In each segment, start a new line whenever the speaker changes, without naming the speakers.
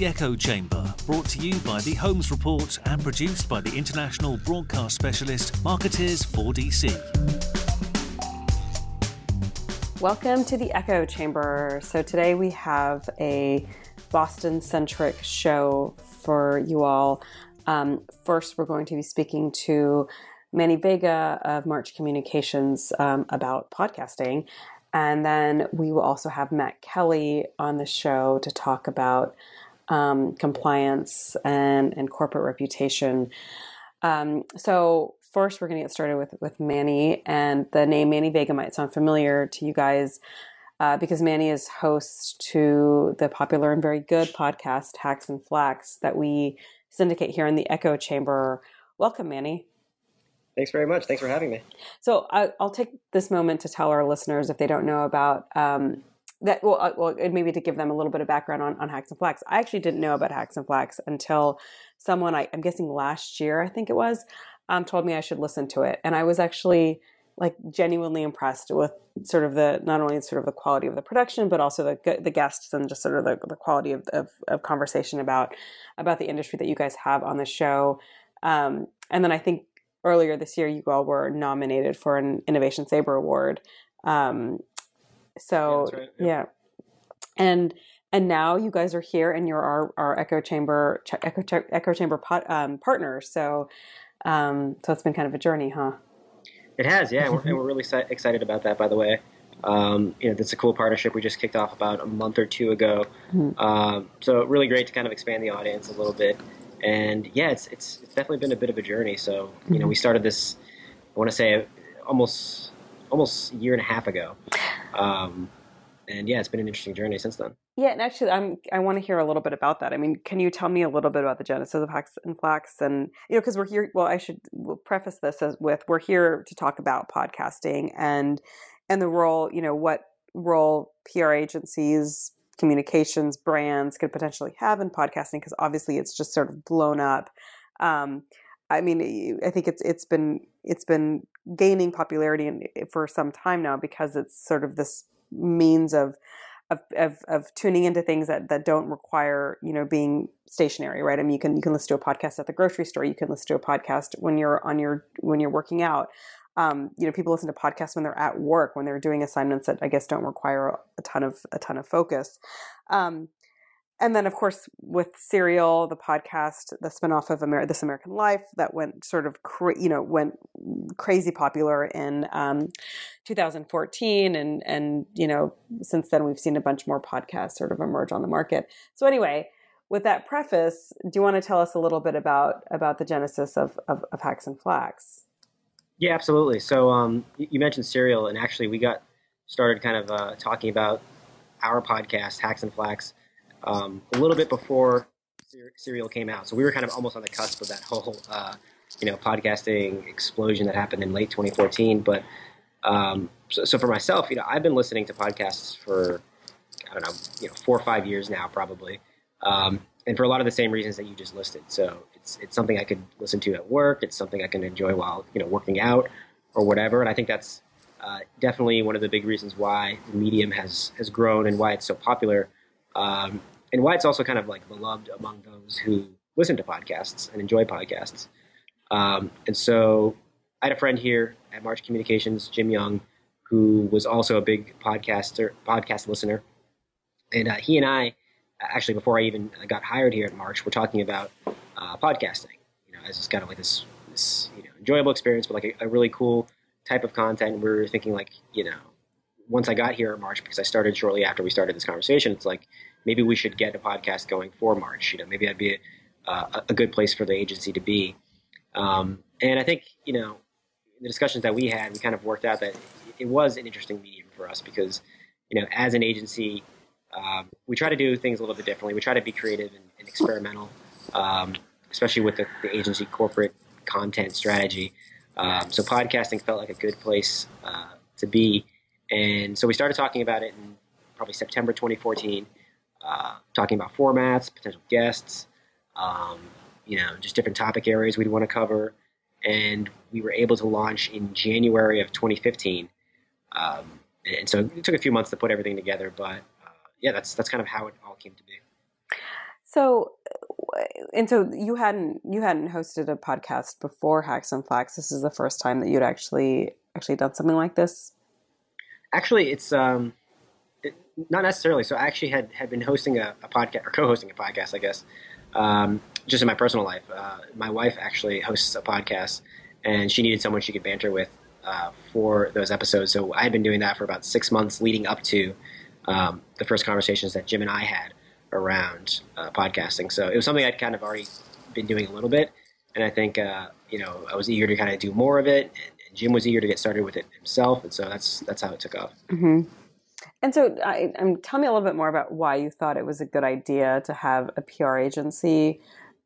The Echo Chamber, brought to you by the Holmes Report and produced by the international broadcast specialist Markettiers 4DC.
Welcome to the Echo Chamber. So today we have a Boston centric show for you all. Um, first, we're going to be speaking to Manny Veiga of March Communications um, about podcasting. And then we will also have Matt Kelly on the show to talk about um, compliance and, and corporate reputation. Um, so first, we're going to get started with with Manny, and the name Manny Veiga might sound familiar to you guys uh, because Manny is host to the popular and very good podcast Hacks and Flacks that we syndicate here in the Echo Chamber. Welcome, Manny.
Thanks very much. Thanks for having me.
So I, will take this moment to tell our listeners if they don't know about um, that. Well, uh, well, maybe to give them a little bit of background on, on Hacks and Flacks. I actually didn't know about Hacks and Flacks until someone I, am guessing last year, I think it was, um, told me I should listen to it, and I was actually like genuinely impressed with sort of the not only sort of the quality of the production but also the the guests and just sort of the, the quality of, of, of conversation about about the industry that you guys have on the show um, and then I think earlier this year you all were nominated for an Innovation SABRE Award. Um, so yeah, right, yeah. yeah, and and now you guys are here and you're our, our echo chamber echo, echo chamber pot, um, partners. So um, so it's been kind of a journey, huh?
It has, yeah, and we're, and we're really excited about that. By the way, um, you know, it's a cool partnership we just kicked off about a month or two ago. Mm-hmm. Um, so really great to kind of expand the audience a little bit and yeah, it's, it's, it's definitely been a bit of a journey. So you know, we mm-hmm. started this. I want to say almost almost a year and a half ago. Um, and yeah, it's been an interesting journey since then.
Yeah, and actually, I'm I want to hear a little bit about that. I mean, can you tell me a little bit about the genesis of Hacks and Flacks, and you know, because we're here. Well, I should we'll preface this as with we're here to talk about podcasting and and the role. You know, what role PR agencies communications brands could potentially have in podcasting because obviously it's just sort of blown up. Um, I mean, I think it's it's been it's been gaining popularity in, for some time now because it's sort of this means of of, of, of tuning into things that, that don't require you know being stationary right? I mean you can you can listen to a podcast at the grocery store. You can listen to a podcast when you're on your when you're working out. Um, you know, people listen to podcasts when they're at work, when they're doing assignments that I guess don't require a ton of a ton of focus. Um, and then, of course, with Serial, the podcast, the spinoff of Amer- This American Life, that went sort of, cra- you know, went crazy popular in um, 2014, and and you know, since then we've seen a bunch more podcasts sort of emerge on the market. So anyway, with that preface, do you want to tell us a little bit about about the genesis of of, of Hacks and Flacks?
Yeah, absolutely. So um, you mentioned Serial, and actually we got started kind of uh, talking about our podcast, Hacks and Flacks, um, a little bit before Serial came out. So we were kind of almost on the cusp of that whole, uh, you know, podcasting explosion that happened in late 2014. But um, so, so, for myself, you know, I've been listening to podcasts for I don't know, you know, four or five years now, probably, um, and for a lot of the same reasons that you just listed. So it's it's something I could listen to at work. It's something I can enjoy while you know working out or whatever. And I think that's uh, definitely one of the big reasons why the medium has has grown and why it's so popular, um, and why it's also kind of like beloved among those who listen to podcasts and enjoy podcasts. Um, and so I had a friend here at March Communications, Jim Young, who was also a big podcaster, podcast listener, and uh, he and I actually before I even got hired here at March, we're talking about uh, podcasting. You know, as just kind of like this, this you know, enjoyable experience, but like a, a, really cool type of content. We were thinking like, you know, once I got here at March, because I started shortly after we started this conversation, it's like maybe we should get a podcast going for March. You know, maybe that'd be a, uh, a good place for the agency to be. Um, and I think you know, the discussions that we had, we kind of worked out that it was an interesting medium for us because you know, as an agency. Um, we try to do things a little bit differently. We try to be creative and, and experimental. Um, especially with the, the agency corporate content strategy. Um, so podcasting felt like a good place uh, to be, and so we started talking about it in probably September 2014, uh, talking about formats, potential guests, um, you know, just different topic areas we'd want to cover, and we were able to launch in January of 2015. Um, and so it took a few months to put everything together, but uh, yeah, that's that's kind of how it all came to be.
So, and so you hadn't you hadn't hosted a podcast before Hacks and Flacks. This is the first time that you'd actually actually done something like this.
Actually, it's um, it, not necessarily. So I actually had had been hosting a, a podcast or co-hosting a podcast, I guess, um, just in my personal life. Uh, my wife actually hosts a podcast, and she needed someone she could banter with uh, for those episodes. So I had been doing that for about six months leading up to um, the first conversations that Jim and I had around uh, podcasting. So it was something I'd kind of already been doing a little bit, and I think uh, you know I was eager to kind of do more of it, and, Jim was eager to get started with it himself, and so that's that's how it took off.
Mm-hmm. And so, I, um, tell me a little bit more about why you thought it was a good idea to have a PR agency,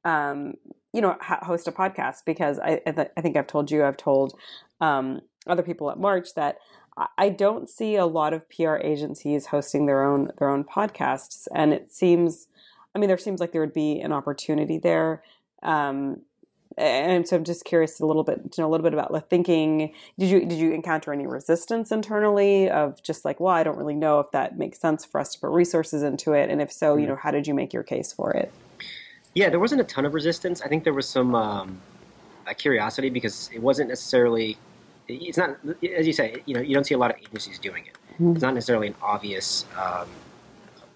um, you know, host a podcast. Because I, I, I, think I've told you, I've told um, other people at March that I don't see a lot of PR agencies hosting their own their own podcasts, and it seems, I mean, there seems like there would be an opportunity there. Um, and so I'm just curious a little bit to know a little bit about the thinking. Did you did you encounter any resistance internally of just like, well, I don't really know if that makes sense for us to put resources into it, and if so, you mm-hmm. know, how did you make your case for it?
Yeah, there wasn't a ton of resistance. I think there was some um, curiosity because it wasn't necessarily it's not as you say. You know, you don't see a lot of agencies doing it. Mm-hmm. It's not necessarily an obvious um,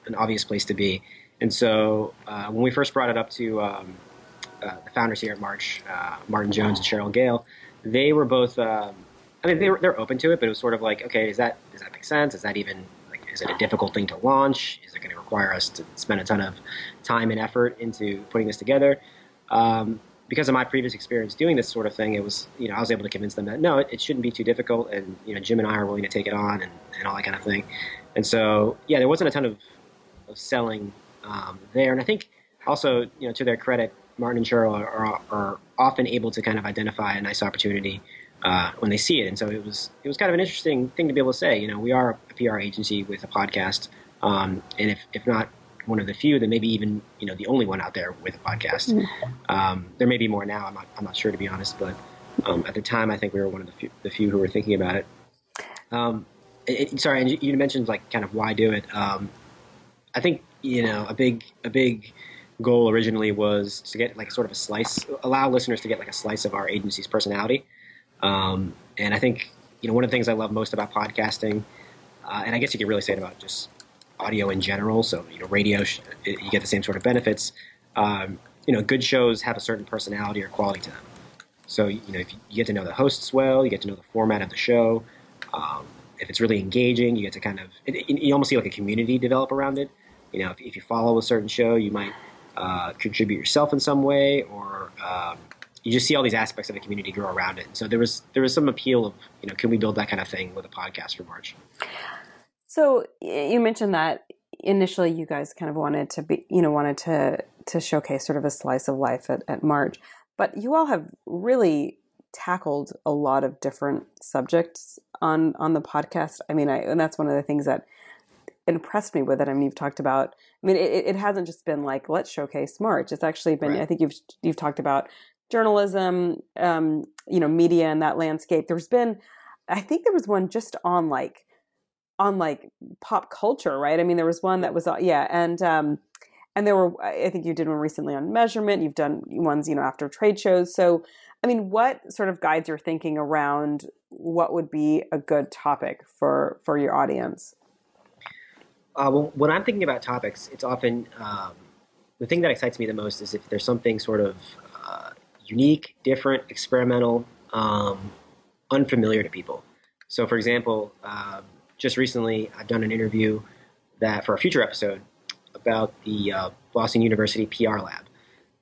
an obvious place to be. And so uh, when we first brought it up to um, the founders here at March, uh, Martin Jones and Cheryl Gale, they were both. Um, I mean, they were they're open to it, but it was sort of like, okay, is that does that make sense? Is that even like, is it a difficult thing to launch? Is it going to require us to spend a ton of time and effort into putting this together? Um, because of my previous experience doing this sort of thing, it was you know I was able to convince them that no, it, it, shouldn't be too difficult, and you know Jim and I are willing to take it on and, and all that kind of thing. And so yeah, there wasn't a ton of, of selling um, there, and I think also you know to their credit, Martin and Cheryl are, are, are often able to kind of identify a nice opportunity uh, when they see it, and so it was it was kind of an interesting thing to be able to say. You know, we are a PR agency with a podcast, um, and if if not one of the few, then maybe even you know the only one out there with a podcast. Mm-hmm. Um, there may be more now. I'm not I'm not sure to be honest, but um, at the time, I think we were one of the few, the few who were thinking about it. Um, it, sorry, and you, mentioned like kind of why do it. Um, I think you know a big a big goal originally was to get like sort of a slice, allow listeners to get like a slice of our agency's personality. Um, and I think you know one of the things I love most about podcasting, uh, and I guess you could really say it about just audio in general. So you know, radio you get the same sort of benefits. Um, you know, good shows have a certain personality or quality to them. So you know, if you get to know the hosts well, you get to know the format of the show. Um, if it's really engaging, you get to kind of it, it, you almost see like a community develop around it. You know, if, if you follow a certain show, you might uh, contribute yourself in some way, or um, you just see all these aspects of the community grow around it. And so there was there was some appeal of you know, can we build that kind of thing with a podcast for March?
So you mentioned that initially you guys kind of wanted to be, you know, wanted to to showcase sort of a slice of life at, at March, but you all have really tackled a lot of different subjects on on the podcast. I mean, I and that's one of the things that impressed me with it. I mean, you've talked about. I mean, it, it hasn't just been like let's showcase March. It's actually been. Right. I think you've you've talked about journalism, um, you know, media and that landscape. There's been, I think there was one just on like on like pop culture, right? I mean, there was one that was uh, yeah, and um, and there were I think you did one recently on measurement. You've done ones you know after trade shows. So I mean, what sort of guides your thinking around what would be a good topic for for your audience?
Uh, well, when I'm thinking about topics, it's often um, the thing that excites me the most is if there's something sort of uh, unique, different, experimental, um, unfamiliar to people. So, for example, um, just recently, I've done an interview that for a future episode about the uh, Boston University PR Lab.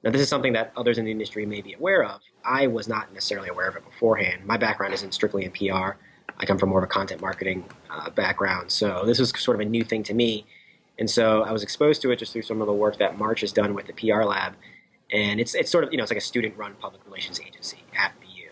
Now, this is something that others in the industry may be aware of. I was not necessarily aware of it beforehand. My background isn't strictly in PR. I come from more of a content marketing uh, background, so this was sort of a new thing to me. And so I was exposed to it just through some of the work that March has done with the PR Lab, and it's it's sort of you know it's like a student-run public relations agency at BU,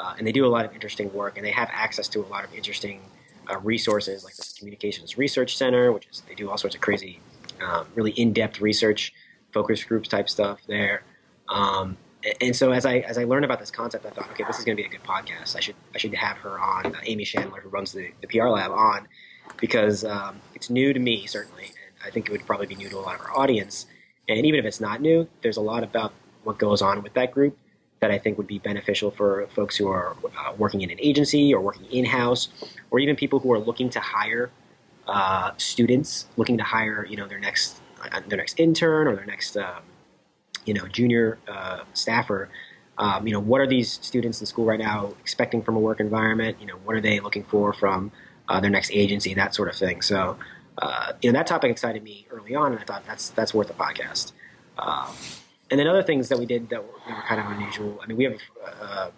uh, and they do a lot of interesting work, and they have access to a lot of interesting uh, resources like the Communications Research Center, which is they do all sorts of crazy, um, really in-depth research, focus groups type stuff there. Um, and so as I as I learned about this concept, I thought, okay, this is going to be a good podcast. I should I should have her on, uh, Amy Chandler, who runs the, the PR lab, on because um, it's new to me certainly, and I think it would probably be new to a lot of our audience. And even if it's not new, there's a lot about what goes on with that group that I think would be beneficial for folks who are uh, working in an agency or working in house, or even people who are looking to hire uh, students, looking to hire you know their next uh, their next intern or their next um, you know junior uh, staffer. Um, you know, what are these students in school right now expecting from a work environment? You know, what are they looking for from uh, their next agency? That sort of thing. So, uh, you know, that topic excited me early on, and I thought that's that's worth a podcast. Um, and then other things that we did that were, that were kind of unusual. I mean, we have uh,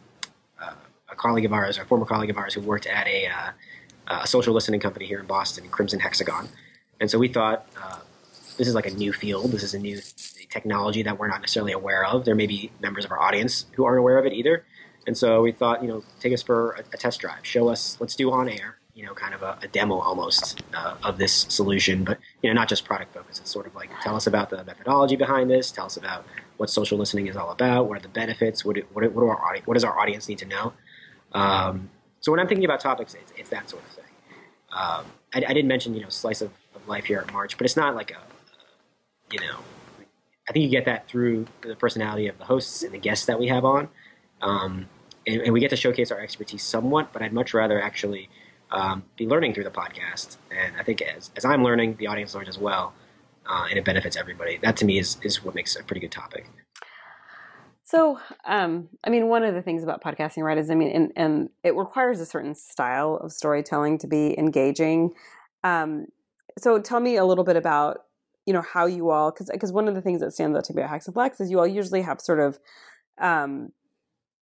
uh, a colleague of ours, a former colleague of ours, who worked at a, uh, a social listening company here in Boston, Crimson Hexagon, and so we thought this is like a new field. This is a new technology that we're not necessarily aware of. There may be members of our audience who aren't aware of it either, and so we thought, you know, take us for a, a test drive, show us, let's do on air you know, kind of a, a demo almost uh, of this solution, but you know, not just product focused. It's sort of like tell us about the methodology behind this, tell us about what social listening is all about, what are the benefits, what what, what do our what does our audience need to know. Um, so when I'm thinking about topics, it's, it's that sort of thing. Um, I, I, did mention you know slice of, of, life here at March, but it's not like a you know. I think you get that through the personality of the hosts and the guests that we have on, um, and, and we get to showcase our expertise somewhat. But I'd much rather actually um, be learning through the podcast. And I think as, as I'm learning, the audience learns as well, uh, and it benefits everybody. That to me is, is what makes a pretty good topic.
So, um, I mean, one of the things about podcasting, right, is I mean, and, and it requires a certain style of storytelling to be engaging. Um, so, tell me a little bit about, you know, how you all, because because one of the things that stands out to me about Hacks and Flacks is you all usually have sort of um,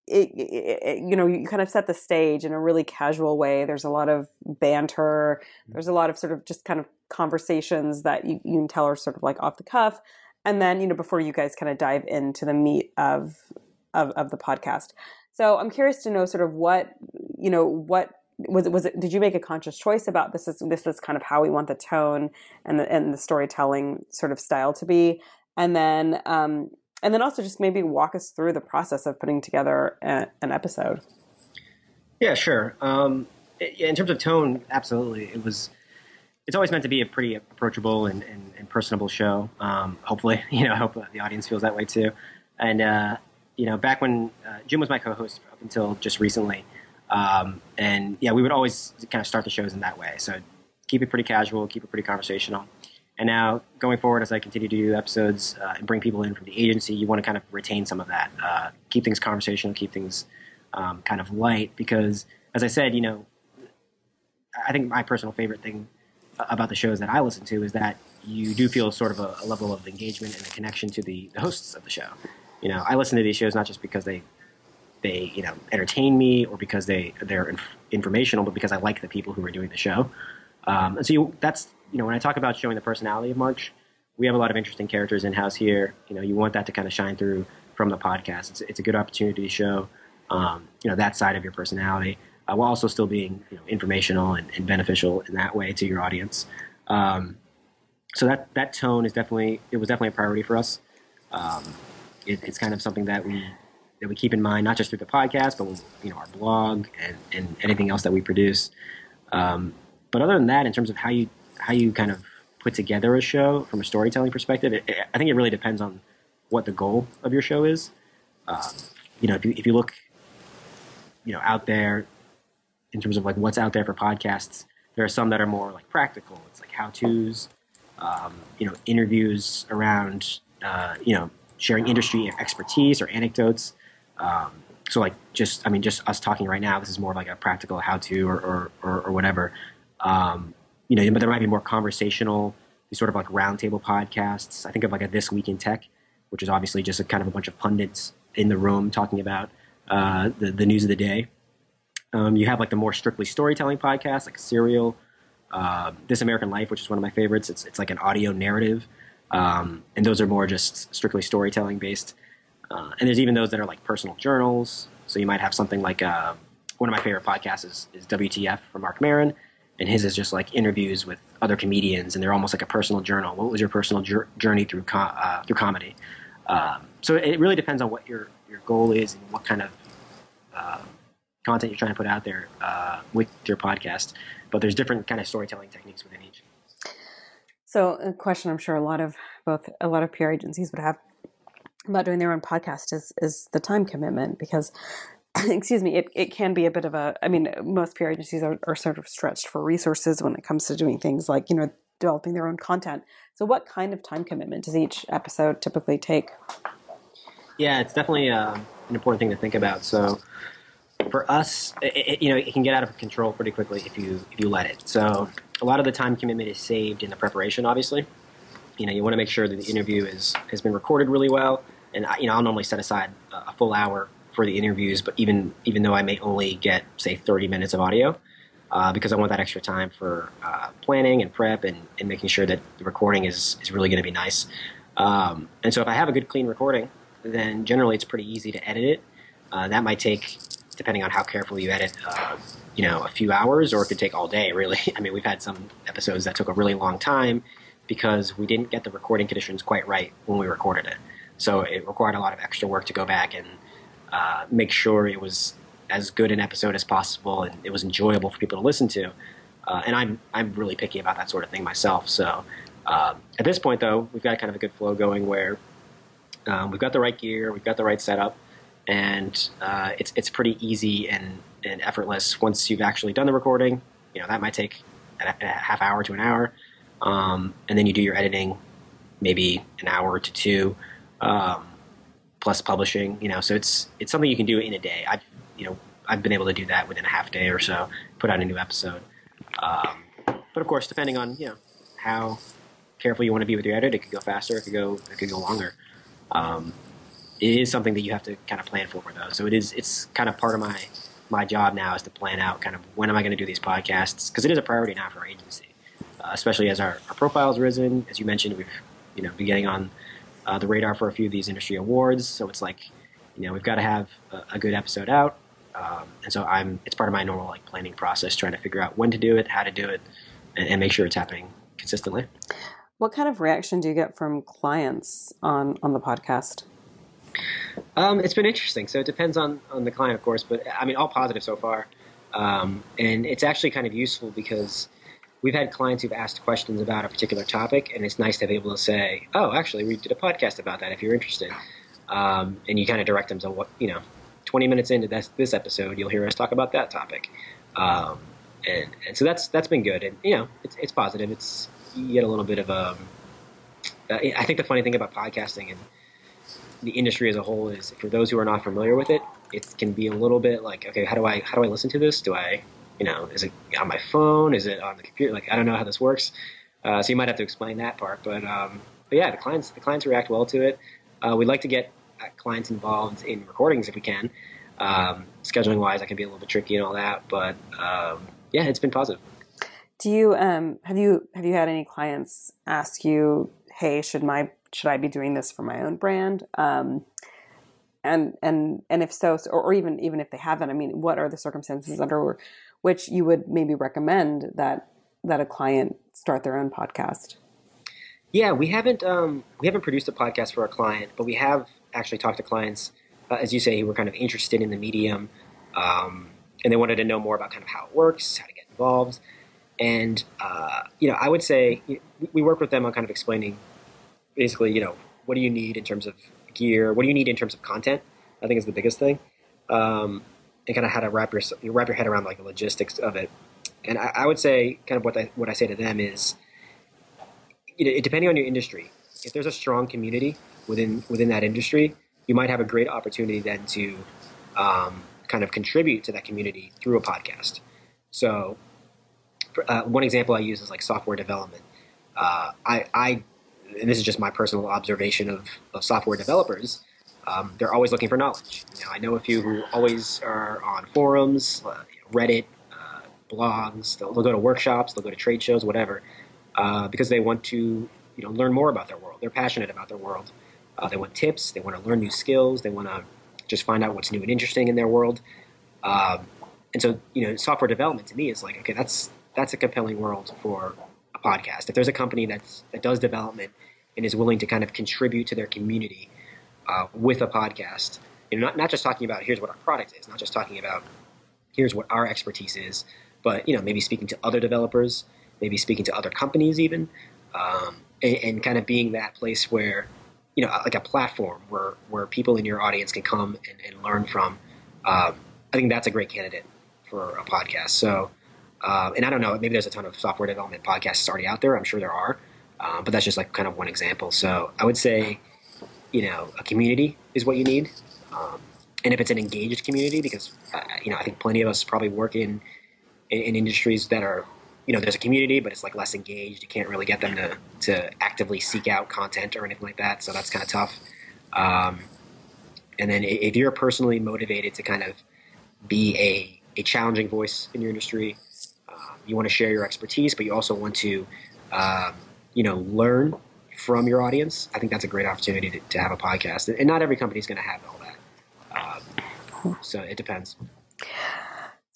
it, it, it, you know you kind of set the stage in a really casual way. There's a lot of banter. Mm-hmm. there's a lot of sort of just kind of conversations that you, you can tell are sort of like off the cuff. And then you know before you guys kind of dive into the meat of of, of the podcast. So i'm curious to know sort of what you know what was it was it did you make a conscious choice about this is this is kind of how we want the tone and the and the storytelling sort of style to be and then um and then also just maybe walk us through the process of putting together a, an episode.
Yeah, sure. Um, in terms of tone, absolutely. It was. It's always meant to be a pretty approachable and, and, and personable show. Um, hopefully, you know, I hope the audience feels that way too. And uh, you know, back when uh, Jim was my co-host up until just recently, um, and yeah, we would always kind of start the shows in that way. So keep it pretty casual, keep it pretty conversational. And now going forward, as I continue to do episodes uh, and bring people in from the agency, you want to kind of retain some of that, uh, keep things conversational, keep things um, kind of light. Because as I said, you know, I think my personal favorite thing about the shows that I listen to is that you do feel sort of a, a level of engagement and a connection to the, the hosts of the show. You know, I listen to these shows not just because they they you know entertain me or because they they're inf- informational, but because I like the people who are doing the show. Um, and so you, that's you know, when I talk about showing the personality of March, we have a lot of interesting characters in house here. You know, you want that to kind of shine through from the podcast. It's, it's a good opportunity to show, um, you know, that side of your personality uh, while also still being you know, informational and, and, beneficial in that way to your audience. Um, so that that tone is definitely it was definitely a priority for us. Um, it, it's kind of something that we that we keep in mind, not just through the podcast, but you know our blog and, and anything else that we produce. Um, but other than that, in terms of how you how you kind of put together a show from a storytelling perspective, it, it, I think it really depends on what the goal of your show is. Um, you know, if you if you look, you know, out there in terms of like what's out there for podcasts, there are some that are more like practical. It's like how tos, um, you know, interviews around, uh, you know, sharing industry expertise or anecdotes. Um, so like just, I mean, just us talking right now, this is more like a practical how to or, or, or, or whatever. Um, you know, but there might be more conversational, these sort of like roundtable podcasts. I think of like a This Week in Tech, which is obviously just a kind of a bunch of pundits in the room talking about uh, the, the news of the day. Um, you have like the more strictly storytelling podcasts, like Serial, uh, This American Life, which is one of my favorites. It's, it's like an audio narrative. Um, and those are more just strictly storytelling based. Uh, and there's even those that are like personal journals. So you might have something like uh, one of my favorite podcasts is, is WTF from Marc Maron and his is just like interviews with other comedians, and they're almost like a personal journal. What was your personal journey through co- uh, through comedy? Um, so it really depends on what your your goal is and what kind of uh, content you're trying to put out there uh, with your podcast. But there's different kind of storytelling techniques within each.
So, a question I'm sure a lot of both a lot of PR agencies would have about doing their own podcast is is the time commitment because excuse me it, it can be a bit of a i mean most PR agencies are, are sort of stretched for resources when it comes to doing things like you know developing their own content. So what kind of time commitment does each episode typically take?
Yeah it's definitely uh, an important thing to think about. So for us it, you know it can get out of control pretty quickly if you if you let it. So a lot of the time commitment is saved in the preparation obviously. You know you want to make sure that the interview is has been recorded really well and I, you know I'll normally set aside a full hour for the interviews, but even even though I may only get say 30 minutes of audio, uh, because I want that extra time for uh, planning and prep and, and making sure that the recording is is really going to be nice. Um, and so if I have a good clean recording, then generally it's pretty easy to edit it. Uh, that might take, depending on how carefully you edit, uh, you know, a few hours, or it could take all day. Really, I mean, we've had some episodes that took a really long time because we didn't get the recording conditions quite right when we recorded it. So it required a lot of extra work to go back and uh, make sure it was as good an episode as possible and it was enjoyable for people to listen to. Uh, and I'm I'm really picky about that sort of thing myself. So uh, at this point, though, we've got kind of a good flow going where um, we've got the right gear, we've got the right setup, and uh, it's it's pretty easy and, and effortless once you've actually done the recording. You know that might take a, a half hour to an hour, um, and then you do your editing, maybe an hour to two um, plus publishing. You know, so it's it's something you can do in a day. I've you know I've been able to do that within a half day or so. Put out a new episode. Um, but of course, depending on you know how careful you want to be with your edit, it could go faster. It could go it could go longer. Um, it is something that you have to kind of plan for though. So it is it's kind of part of my my job now is to plan out kind of when am I going to do these podcasts because it is a priority now for our agency, uh, especially as our, our profile's risen. As you mentioned, we've you know been getting on uh, the radar for a few of these industry awards. So it's like, you know, we've got to have a, a good episode out. Um, and so I'm, it's part of my normal like planning process, trying to figure out when to do it, how to do it, and, and make sure it's happening consistently.
What kind of reaction do you get from clients on, on the podcast?
Um, it's been interesting. So it depends on, on the client, of course, but I mean, all positive so far. Um, and it's actually kind of useful because we've had clients who've asked questions about a particular topic, and it's nice to be able to say, "Oh, actually, we did a podcast about that. If you're interested," um, and you kind of direct them to what you know. Twenty minutes into this, this episode, you'll hear us talk about that topic, um, and and so that's that's been good, and you know, it's it's positive. It's you get a little bit of a. Um, I think the funny thing about podcasting and the industry as a whole is, for those who are not familiar with it, it can be a little bit like, okay, how do I how do I listen to this? Do I you know, is it on my phone? Is it on the computer? Like, I don't know how this works. Uh, so you might have to explain that part. But, um, but yeah, the clients the clients react well to it. Uh, we'd like to get uh, clients involved in recordings if we can. Um, scheduling wise, that can be a little bit tricky and all that. But um, yeah, it's been positive.
Do you um, have you have you had any clients ask you, "Hey, should my should I be doing this for my own brand?" Um, and and and if so, or, or even even if they haven't, I mean, what are the circumstances under which you would maybe recommend that that a client start their own podcast?
Yeah, we haven't um, we haven't produced a podcast for a client, but we have actually talked to clients, uh, as you say, who were kind of interested in the medium, um, and they wanted to know more about kind of how it works, how to get involved, and uh, you know, I would say we work with them on kind of explaining, basically, you know, what do you need in terms of gear, what do you need in terms of content. I think is the biggest thing. Um, and kind of how to wrap your wrap your head around like the logistics of it. And I, I would say, kind of what I what I say to them is, you know, depending on your industry, if there's a strong community within within that industry, you might have a great opportunity then to um, kind of contribute to that community through a podcast. So, uh, one example I use is like software development. Uh, I, I, and this is just my personal observation of, of software developers um, they're always looking for knowledge. You know, I know a few who always are on forums, uh, Reddit, uh, blogs. They'll, they'll, go to workshops, they'll go to trade shows, whatever, uh, because they want to you know learn more about their world. They're passionate about their world. Uh, they want tips. They want to learn new skills. They want to just find out what's new and interesting in their world. Um, and so, you know, software development to me is like, okay, that's that's a compelling world for a podcast. If there's a company that's that does development and is willing to kind of contribute to their community uh, with a podcast. You know, not, not just talking about here's what our product is, not just talking about here's what our expertise is, but you know maybe speaking to other developers, maybe speaking to other companies even, um, and, and kind of being that place where you know like a platform where where people in your audience can come and, and learn from. Um, I think that's a great candidate for a podcast. So, uh, and I don't know, maybe there's a ton of software development podcasts already out there. I'm sure there are, uh, but that's just like kind of one example. So I would say, you know, a community is what you need. Um, and if it's an engaged community, because uh, you know, I think plenty of us probably work in, in, in industries that are, you know, there's a community, but it's like less engaged. You can't really get them to to actively seek out content or anything like that. So that's kind of tough. Um, and then if you're personally motivated to kind of be a, a challenging voice in your industry, um, you want to share your expertise, but you also want to, um, you know, learn from your audience. I think that's a great opportunity to, to have a podcast. And not every company is going to have all that. Um, so it depends.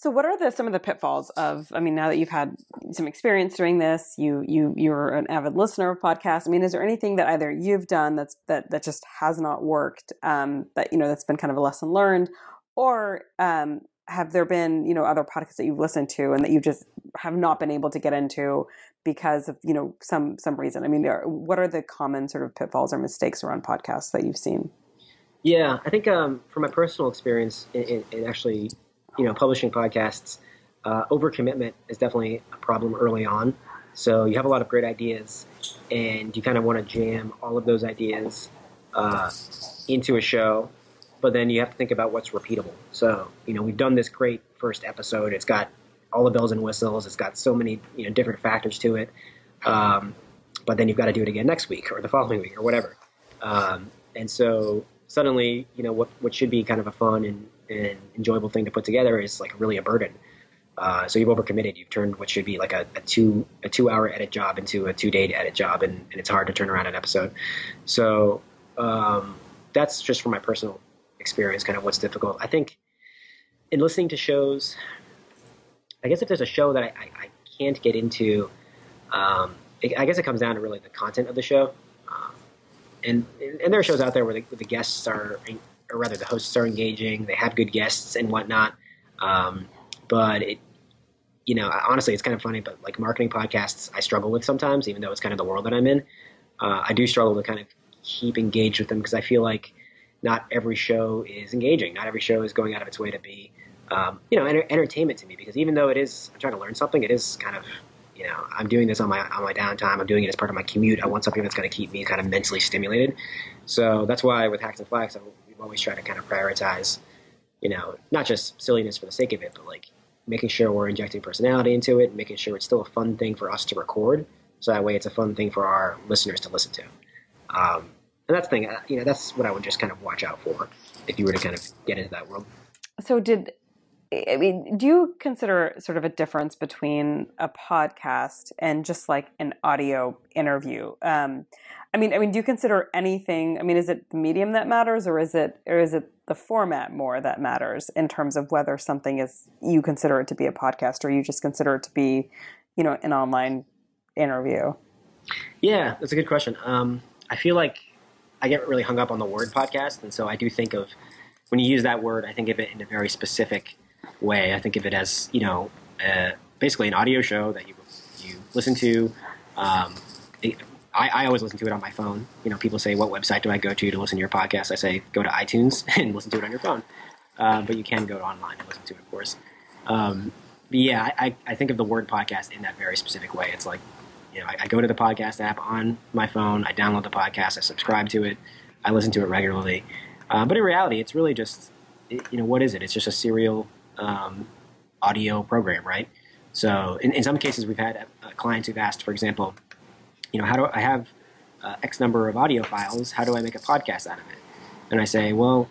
So, what are the some of the pitfalls of? I mean, now that you've had some experience doing this, you you you're an avid listener of podcasts. I mean, is there anything that either you've done that's that that just has not worked? Um, that you know that's been kind of a lesson learned, or um, have there been you know other podcasts that you've listened to and that you just have not been able to get into because of you know some some reason? I mean, are, what are the common sort of pitfalls or mistakes around podcasts that you've seen?
Yeah, I think um, from my personal experience in, in, in actually you know, publishing podcasts, uh, overcommitment is definitely a problem early on. So you have a lot of great ideas, and you kind of want to jam all of those ideas uh, into a show, but then you have to think about what's repeatable. So you know, we've done this great first episode. It's got all the bells and whistles. It's got so many you know different factors to it. Um, but then you've got to do it again next week or the following week or whatever. Um, and so suddenly, you know, what what should be kind of a fun and and enjoyable thing to put together is like really a burden. Uh, so you've overcommitted. You've turned what should be like a, a two a two hour edit job into a two day edit job, and, and, it's hard to turn around an episode. So um, that's just from my personal experience, kind of what's difficult. I think in listening to shows, I guess if there's a show that I, I, I can't get into, um, I guess it comes down to really the content of the show. Um, and and there are shows out there where the, the guests are or rather the hosts are engaging, they have good guests and whatnot. Um, but it, you know, honestly, it's kind of funny, but like marketing podcasts, I struggle with sometimes, even though it's kind of the world that I'm in. Uh, I do struggle to kind of keep engaged with them because I feel like not every show is engaging. Not every show is going out of its way to be, um, you know, enter- entertainment to me. Because even though it is, I'm trying to learn something. It is kind of, you know, I'm doing this on my on my downtime. I'm doing it as part of my commute. I want something that's going to keep me kind of mentally stimulated. So that's why with Hacks and Flacks, I've always tried to kind of prioritize, you know, not just silliness for the sake of it, but like making sure we're injecting personality into it, making sure it's still a fun thing for us to record, so that way it's a fun thing for our listeners to listen to. Um, and that's the thing, uh, you know, that's what I would just kind of watch out for if you were to kind of get into that world.
So did I mean, do you consider sort of a difference between a podcast and just like an audio interview? Um, I mean, I mean, do you consider anything? I mean, is it the medium that matters, or is it, or is it the format more that matters in terms of whether something is you consider it to be a podcast, or you just consider it to be, you know, an online interview?
Yeah, that's a good question. Um, I feel like I get really hung up on the word podcast, and so I do think of when you use that word, I think of it in a very specific way. I think of it as you know, uh, basically an audio show that you you listen to. Um, I, I, always listen to it on my phone. You know, people say, "What website do I go to to listen to your podcast?" I say, "Go to iTunes and listen to it on your phone." Uh, but you can go online and listen to it, of course. Um, but yeah, I, I, think of the word podcast in that very specific way. It's like, you know, I, I, go to the podcast app on my phone, I download the podcast, I subscribe to it, I listen to it regularly. Uh, but in reality, it's really just, you know, what is it? It's just a serial um, audio program, right? So in, in some cases, we've had uh, clients who've asked, for example, you know, how do I have uh, X number of audio files? How do I make a podcast out of it? And I say, well,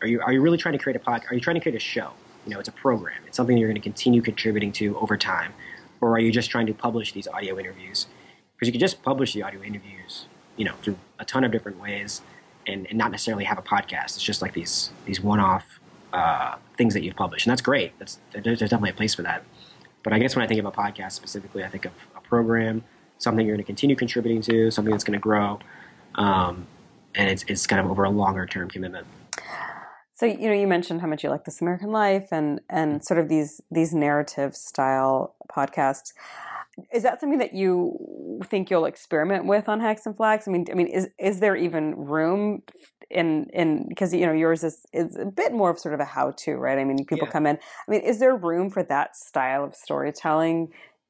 are you are you really trying to create a pod? Are you trying to create a show? You know, it's a program. It's something you're going to continue contributing to over time, or are you just trying to publish these audio interviews? Because you could just publish the audio interviews, you know, through a ton of different ways, and, and not necessarily have a podcast. It's just like these these one-off uh, things that you've published, and that's great. That's there's definitely a place for that. But I guess when I think of a podcast specifically, I think of a program, something you're going to continue contributing to, something that's going to grow, um, and it's it's kind of over a longer term commitment.
So you know, you mentioned how much you like This American Life and and sort of these these narrative style podcasts. Is that something that you think you'll experiment with on Hacks and Flacks? I mean, I mean, is is there even room in in because you know yours is is a bit more of sort of a how to, right? I mean, people yeah. come in. I mean, is there room for that style of storytelling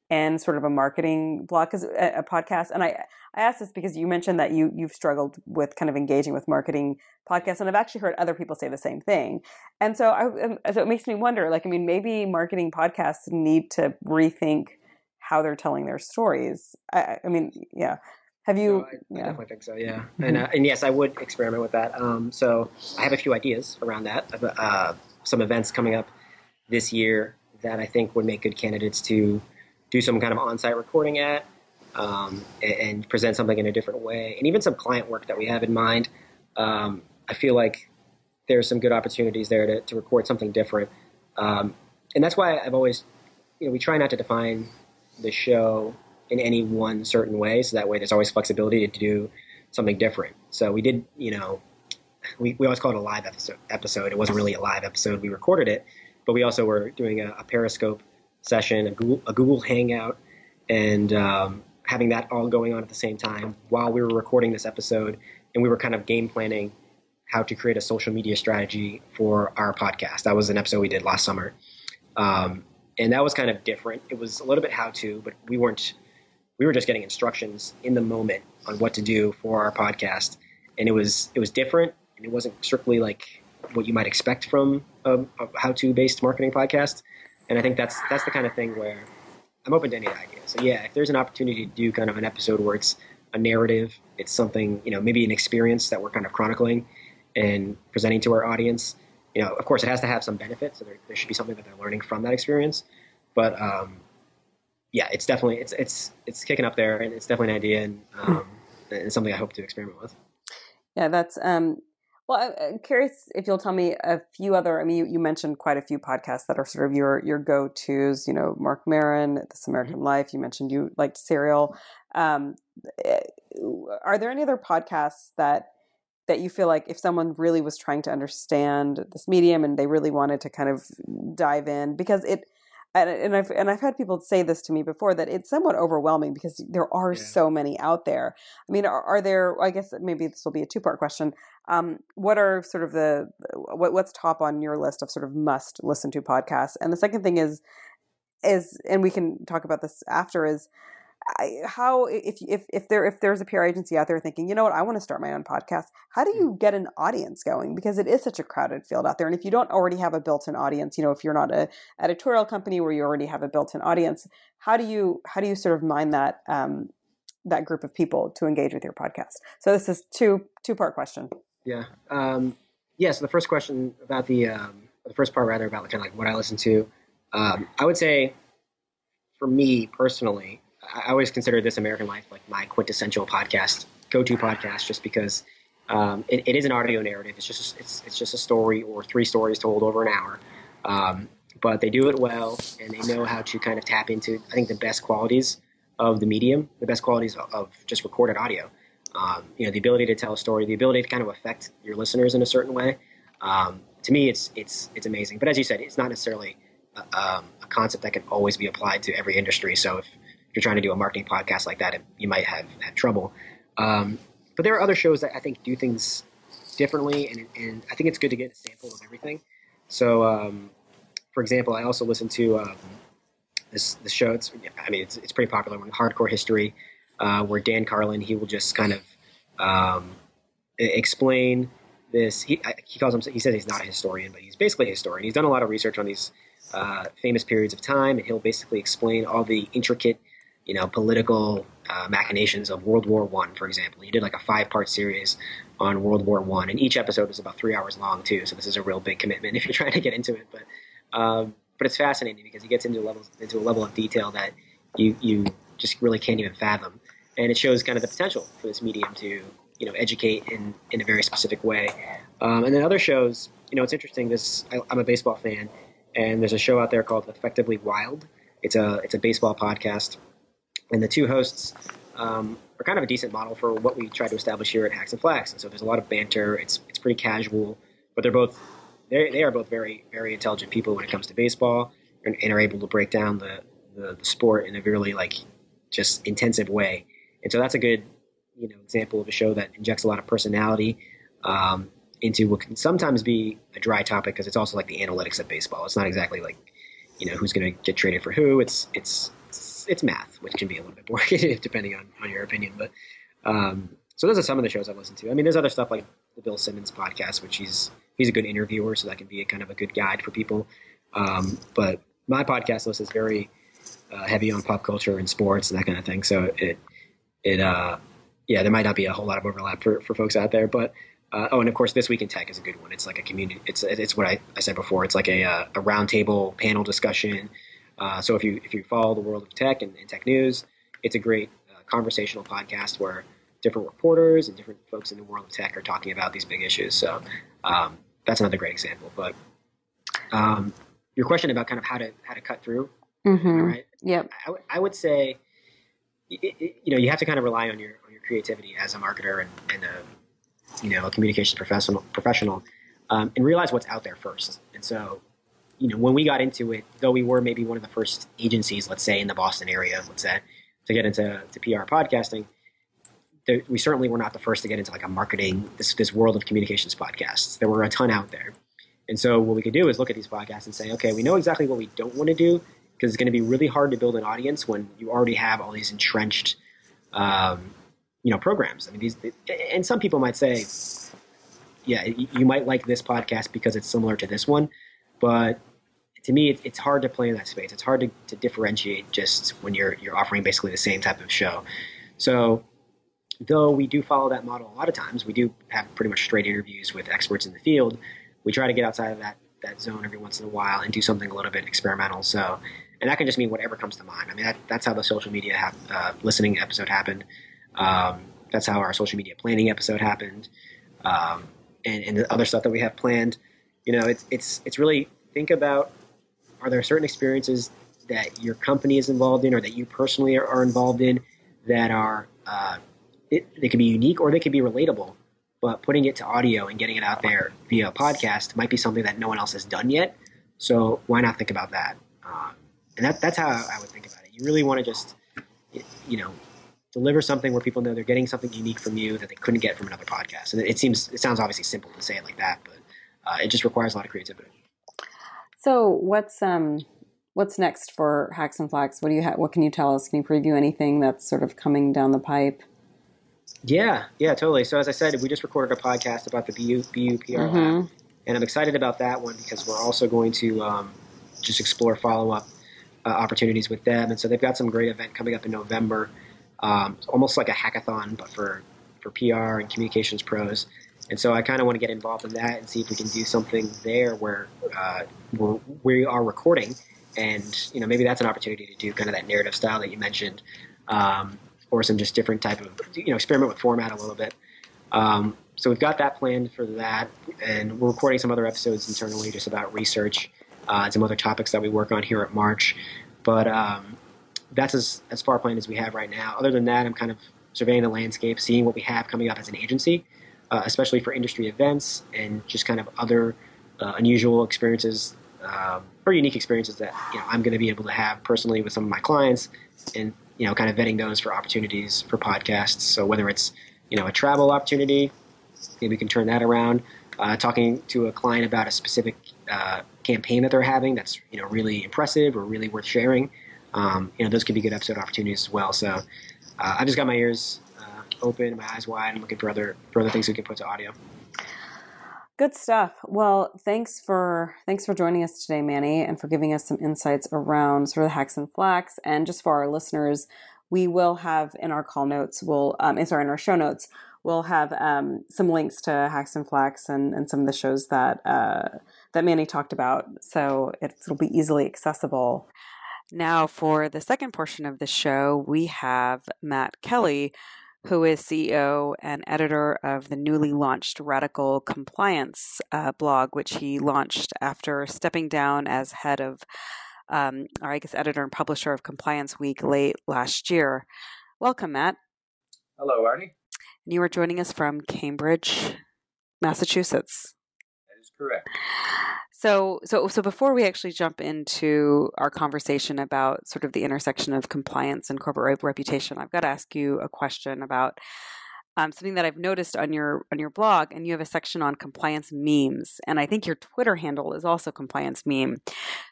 and sort of a marketing block as a, uh, a podcast? And I I ask this because you mentioned that you you've struggled with kind of engaging with marketing podcasts, and I've actually heard other people say the same thing. And so I so it makes me wonder, like, I mean, maybe marketing podcasts need to rethink how they're telling their stories. I, I mean, yeah. Have you?
No, I, yeah. I, definitely think so. Yeah, mm-hmm. and uh, and yes, I would experiment with that. Um, so I have a few ideas around that. Uh, some events coming up this year that I think would make good candidates to do some kind of on-site recording at um, and, and, present something in a different way, and even some client work that we have in mind. Um, I feel like there's some good opportunities there to, to record something different, um, and that's why I've always, you know, we try not to define the show in any one certain way. So that way there's always flexibility to do something different. So we did, you know, we, we always call it a live episode, episode. It wasn't really a live episode. We recorded it, but we also were doing a, a Periscope session, a Google, a Google Hangout, and um, having that all going on at the same time while we were recording this episode. And we were kind of game planning how to create a social media strategy for our podcast. That was an episode we did last summer. Um, and that was kind of different. It was a little bit how to, but we weren't. We were just getting instructions in the moment on what to do for our podcast, and it was it was different, and it wasn't strictly like what you might expect from a, a how-to based marketing podcast. And I think that's that's the kind of thing where I'm open to any idea. So yeah, if there's an opportunity to do kind of an episode where it's a narrative, it's something you know maybe an experience that we're kind of chronicling and presenting to our audience you know, of course, it has to have some benefit, so there, there should be something that they're learning from that experience. But um, yeah, it's definitely it's it's it's kicking up there, and it's definitely an idea and, um, and something I hope to experiment with.
Yeah, that's um, well. I'm curious if you'll tell me a few other. I mean, you, you mentioned quite a few podcasts that are sort of your your go tos. You know, Marc Maron, This American mm-hmm. Life. You mentioned you liked Serial. Um, eh, are there any other podcasts that that you feel like if someone really was trying to understand this medium and they really wanted to kind of dive in because it and, I've and I've had people say this to me before that it's somewhat overwhelming because there are yeah. so many out there. I mean, are, are, there? I guess maybe this will be a two part question. Um, what are sort of the what, what's top on your list of sort of must listen to podcasts? And the second thing is is and we can talk about this after is how if if if there if there's a PR agency out there thinking, you know what, I want to start my own podcast. How do you mm. get an audience going? Because it is such a crowded field out there, and if you don't already have a built-in audience, you know, if you're not a editorial company where you already have a built-in audience, how do you how do you sort of mine that um, that group of people to engage with your podcast? So this is two two part question.
Yeah, um, yeah. So the first question about the um, the first part rather about kind of like what I listen to, um, I would say for me personally I always consider This American Life like my quintessential podcast, go-to podcast, just because um, it, it is an audio narrative. It's just it's it's just a story or three stories told over an hour, um, but they do it well and they know how to kind of tap into I think the best qualities of the medium, the best qualities of, just recorded audio. Um, you know, the ability to tell a story, the ability to kind of affect your listeners in a certain way. Um, to me, it's it's it's amazing. But as you said, it's not necessarily a, um, a concept that can always be applied to every industry. So if you're trying to do a marketing podcast like that, you might have, have trouble. Um, but there are other shows that I think do things differently, and, and I think it's good to get a sample of everything. So, um, for example, I also listen to um, this show. It's I mean it's, it's pretty popular one, Hardcore History, uh, where Dan Carlin he will just kind of um, explain this. He, he calls him. He says he's not a historian, but he's basically a historian. He's done a lot of research on these uh, famous periods of time, and he'll basically explain all the intricate you know, political uh, machinations of World War One, for example. He did like a five-part series on World War One, and each episode was about three hours long too. So this is a real big commitment if you're trying to get into it. But um, but it's fascinating because he gets into levels into a level of detail that you you just really can't even fathom, and it shows kind of the potential for this medium to you know educate in in a very specific way. Um, and then other shows, you know, it's interesting. This I, I'm a baseball fan, and there's a show out there called Effectively Wild. It's a it's a baseball podcast and the two hosts um, are kind of a decent model for what we try to establish here at Hacks and Flacks. And so there's a lot of banter. It's it's pretty casual, but they're both they they are both very very intelligent people when it comes to baseball, and, and are able to break down the, the, the sport in a really like just intensive way. And so that's a good, you know, example of a show that injects a lot of personality um, into what can sometimes be a dry topic because it's also like the analytics of baseball. It's not exactly like, you know, who's going to get traded for who. It's it's it's math, which can be a little bit boring depending on, on your opinion. But um, so those are some of the shows I've listened to. I mean, there's other stuff like the Bill Simmons podcast, which he's he's a good interviewer, so that can be a kind of a good guide for people. Um, but my podcast list is very uh, heavy on pop culture and sports and that kind of thing. So it it uh, yeah, there might not be a whole lot of overlap for, for folks out there, but uh, oh, and of course, this week in tech is a good one. It's like a community. It's it's what I, I said before. It's like a uh, a roundtable panel discussion. Uh, so if you if you follow the world of tech and, and tech news, it's a great uh, conversational podcast where different reporters and different folks in the world of tech are talking about these big issues. So um, that's another great example. But um, your question about kind of how to how to cut through,
Mm-hmm.
right?
Yep.
I, would- say, y- y- you know, you have to kind of rely on your on your creativity as a marketer and, and a you know a communications professional professional, um, and realize what's out there first. And so, you know, when we got into it, though we were maybe one of the first agencies, let's say in the Boston area, let's say, to get into to PR podcasting, there, we certainly were not the first to get into like a marketing this this world of communications podcasts. There were a ton out there. And so what we could do is look at these podcasts and say, okay, we know exactly what we don't want to do because it's going to be really hard to build an audience when you already have all these entrenched, um, you know, programs. I mean, these, and some people might say, yeah, you might like this podcast because it's similar to this one, but to me, it's, hard to play in that space. It's hard to, to differentiate just when you're you're offering basically the same type of show. So, though we do follow that model a lot of times, we do have pretty much straight interviews with experts in the field. We try to get outside of that that zone every once in a while and do something a little bit experimental. So, and that can just mean whatever comes to mind. I mean, that, that's how the social media hap- uh, listening episode happened. Um, that's how our social media planning episode happened, um, and, and the other stuff that we have planned. You know, it's it's it's really think about are there certain experiences that your company is involved in or that you personally are, are involved in that are uh, it, they can be unique or they can be relatable but putting it to audio and getting it out there via a podcast might be something that no one else has done yet. So why not think about that? Um, and that, that's how i would think about it. You really want to just you know deliver something where people know they're getting something unique from you that they couldn't get from another podcast. And it, it seems it sounds obviously simple to say it like that but uh, it just requires a lot of creativity
So what's um what's next for Hacks and Flacks? What do you ha- what can you tell us? Can you preview anything that's sort of coming down the pipe?
Yeah, yeah, totally. So as I said, we just recorded a podcast about the BU, BUPR lab,
Mhm.
and I'm excited about that one because we're also going to um, just explore follow up uh, opportunities with them. And so they've got some great event coming up in November, um, almost like a hackathon, but for for PR and communications pros. And so I kind of want to get involved in that and see if we can do something there where uh, we're, we are recording, and you know maybe that's an opportunity to do kind of that narrative style that you mentioned. Um, or some just different type of you know experiment with format a little bit. Um, so we've got that planned for that, and we're recording some other episodes internally just about research uh, and some other topics that we work on here at March. But um, that's as as far planned as we have right now. Other than that, I'm kind of surveying the landscape, seeing what we have coming up as an agency, uh, especially for industry events and just kind of other uh, unusual experiences um, or unique experiences that you know I'm going to be able to have personally with some of my clients, and you know, kind of vetting those for opportunities for podcasts. So whether it's you know a travel opportunity, maybe we can turn that around. Uh, talking to a client about a specific uh, campaign that they're having that's you know really impressive or really worth sharing. Um, you know, those could be good episode opportunities as well. So uh, I just got my ears open, my eyes wide, and looking for other for other things we can put to audio.
Good stuff. Well, thanks for thanks for joining us today, Manny, and for giving us some insights around sort of the hacks and Flacks. And just for our listeners, we will have in our call notes, we'll um, sorry, in our show notes, we'll have um, some links to hacks and Flacks and, and some of the shows that uh, that Manny talked about, so it'll be easily accessible. Now, for the second portion of the show, we have Matt Kelly, who is CEO and editor of the newly launched Radical Compliance uh, blog, which he launched after stepping down as head of, um, or I guess, editor and publisher of Compliance Week late last year. Welcome, Matt.
Hello, Arnie.
And you are joining us from Cambridge, Massachusetts.
That is correct.
So, so, so before we actually jump into our conversation about sort of the intersection of compliance and corporate reputation, I've got to ask you a question about um, something that I've noticed on your on your blog, and you have a section on compliance memes, and I think your Twitter handle is also compliance meme.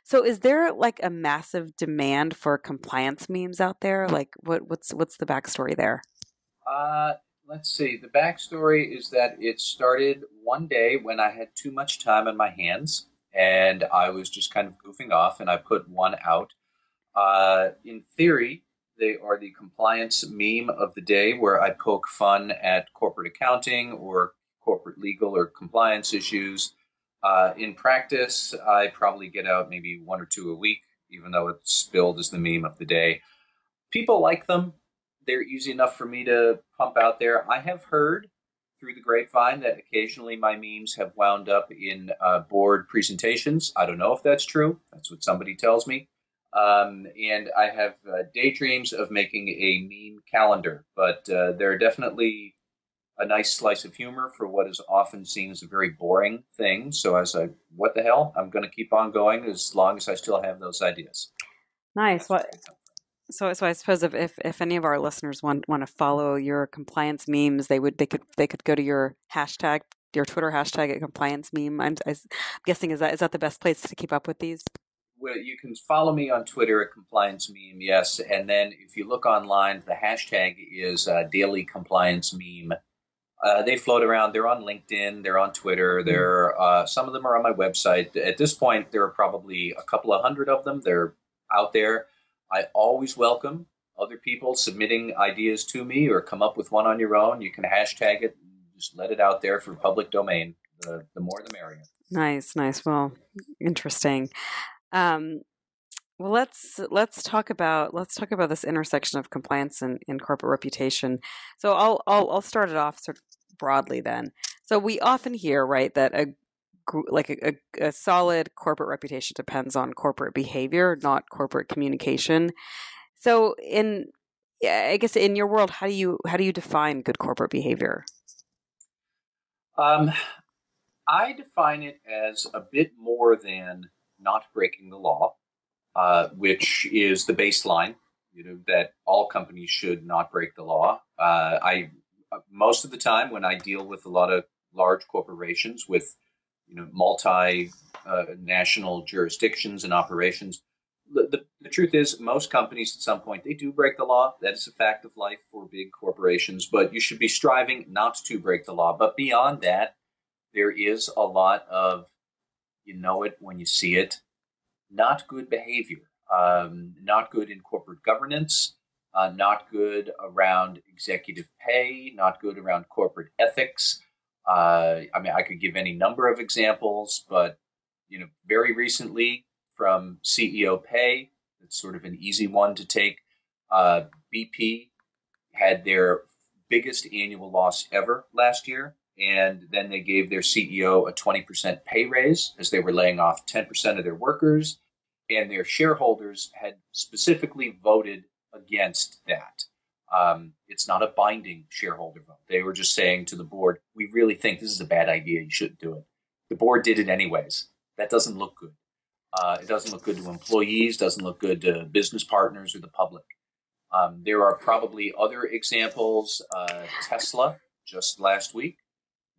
So, is there like a massive demand for compliance memes out there? Like, what what's what's the backstory there?
Uh, let's see. The backstory is that it started one day when I had too much time on my hands and I was just kind of goofing off, and I put one out. Uh, in theory, they are the compliance meme of the day, where I poke fun at corporate accounting or corporate legal or compliance issues. Uh, in practice, I probably get out maybe one or two a week, even though it's billed as the meme of the day. People like them. They're easy enough for me to pump out there. I have heard through the grapevine that occasionally my memes have wound up in uh, board presentations. I don't know if that's true. That's what somebody tells me. Um, and I have uh, daydreams of making a meme calendar, but uh, they're definitely a nice slice of humor for what is often seen as a very boring thing. So I was like, what the hell? I'm going to keep on going as long as I still have those ideas.
Nice. What? So, so I suppose if, if, if any of our listeners want want to follow your compliance memes, they would they could they could go to your hashtag your Twitter hashtag at compliance meme. I'm, I'm guessing is that is that the best place to keep up with these?
Well, you can follow me on Twitter at compliance meme, yes, and then if you look online, the hashtag is uh, daily compliance meme. Uh, they float around. They're on LinkedIn. They're on Twitter. Hmm. They're uh, some of them are on my website. At this point, there are probably a couple of hundred of them. They're out there. I always welcome other people submitting ideas to me or come up with one on your own. You can hashtag it, just let it out there for public domain. The, the more the merrier.
Nice, nice. Well, interesting. Um, well, let's let's talk about let's talk about this intersection of compliance and, and corporate reputation. So I'll, I'll I'll start it off sort of broadly then. So we often hear right that a like a, a, a, solid corporate reputation depends on corporate behavior, not corporate communication. So, in I guess in your world, how do you how do you define good corporate behavior?
Um, I define it as a bit more than not breaking the law, uh, which is the baseline. You know that all companies should not break the law. Uh, I most of the time when I deal with a lot of large corporations with you know multi uh, jurisdictions and operations. The, the, the, truth is, most companies at some point they do break the law. That is a fact of life for big corporations. But you should be striving not to break the law. But beyond that, there is a lot of you know it when you see it. Not good behavior. Um, not good in corporate governance. Uh, not good around executive pay. Not good around corporate ethics uh, I mean, I could give any number of examples, but you know, very recently from CEO pay, it's sort of an easy one to take. Uh, BP had their biggest annual loss ever last year, and then they gave their CEO a 20% pay raise as they were laying off 10% of their workers, and their shareholders had specifically voted against that. Um, it's not a binding shareholder vote. They were just saying to the board, we really think this is a bad idea. You shouldn't do it. The board did it anyways. That doesn't look good. Uh, it doesn't look good to employees, doesn't look good to business partners or the public. Um, there are probably other examples. Uh, Tesla, just last week,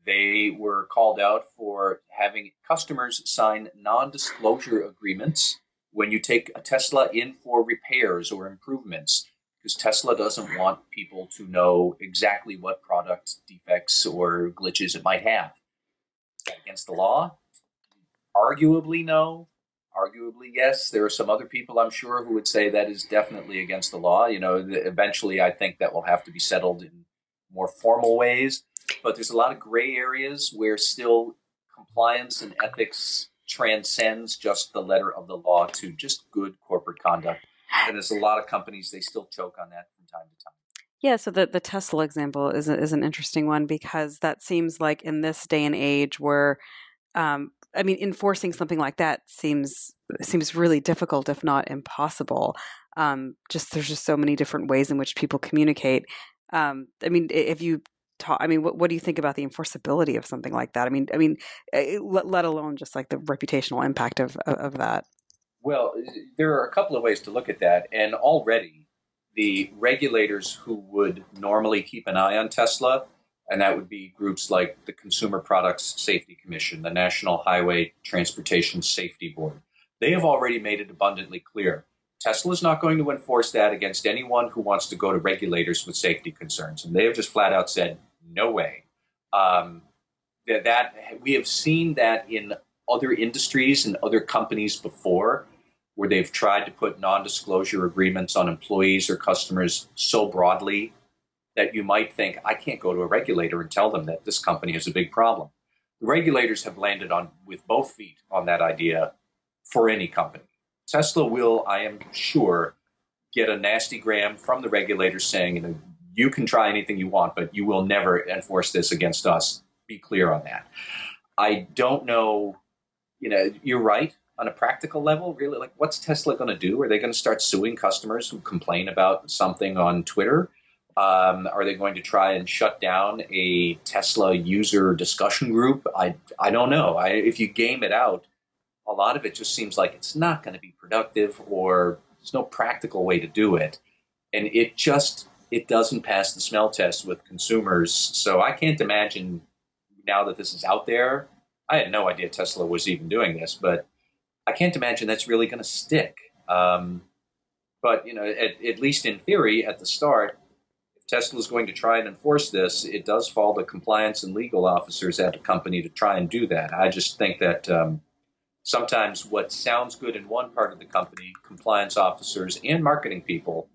they were called out for having customers sign non disclosure agreements when you take a Tesla in for repairs or improvements because Tesla doesn't want people to know exactly what product defects or glitches it might have. Against the law? Arguably, no. Arguably, yes. There are some other people, I'm sure, who would say that is definitely against the law. You know, eventually, I think that will have to be settled in more formal ways. But there's a lot of gray areas where still compliance and ethics transcends just the letter of the law to just good corporate conduct and there's a lot of companies they still choke on that from time to time.
Yeah, so the, the Tesla example is, a, is an interesting one because that seems like in this day and age where, um, I mean, enforcing something like that seems seems really difficult, if not impossible. Um, just there's just so many different ways in which people communicate. Um, I mean, if you talk? I mean, what, what do you think about the enforceability of something like that? I mean, I mean, eh, let, let alone just like the reputational impact of of that.
Well, there are a couple of ways to look at that, and already the regulators who would normally keep an eye on Tesla, and that would be groups like the Consumer Products Safety Commission, the National Highway Transportation Safety Board, they have already made it abundantly clear Tesla is not going to enforce that against anyone who wants to go to regulators with safety concerns. And they have just flat out said, no way. Um, that, that we have seen that in other industries and other companies before where they've tried to put non-disclosure agreements on employees or customers so broadly that you might think I can't go to a regulator and tell them that this company has a big problem. The regulators have landed on with both feet on that idea for any company. Tesla will, I am sure, get a nasty gram from the regulators saying, you know, you can try anything you want, but you will never enforce this against us. Be clear on that. I don't know, you know, you're right on a practical level, really, like what's Tesla going to do? Are they going to start suing customers who complain about something on Twitter? Um, are they going to try and shut down a Tesla user discussion group? I, I don't know. I, if you game it out, a lot of it just seems like it's not going to be productive or there's no practical way to do it. And it just it doesn't pass the smell test with consumers. So I can't imagine now that this is out there. I had no idea Tesla was even doing this, but I can't imagine that's really going to stick. Um, but you know, at, at, least in theory, at the start, if Tesla is going to try and enforce this, it does fall to compliance and legal officers at a company to try and do that. I just think that um, sometimes what sounds good in one part of the company, compliance officers and marketing people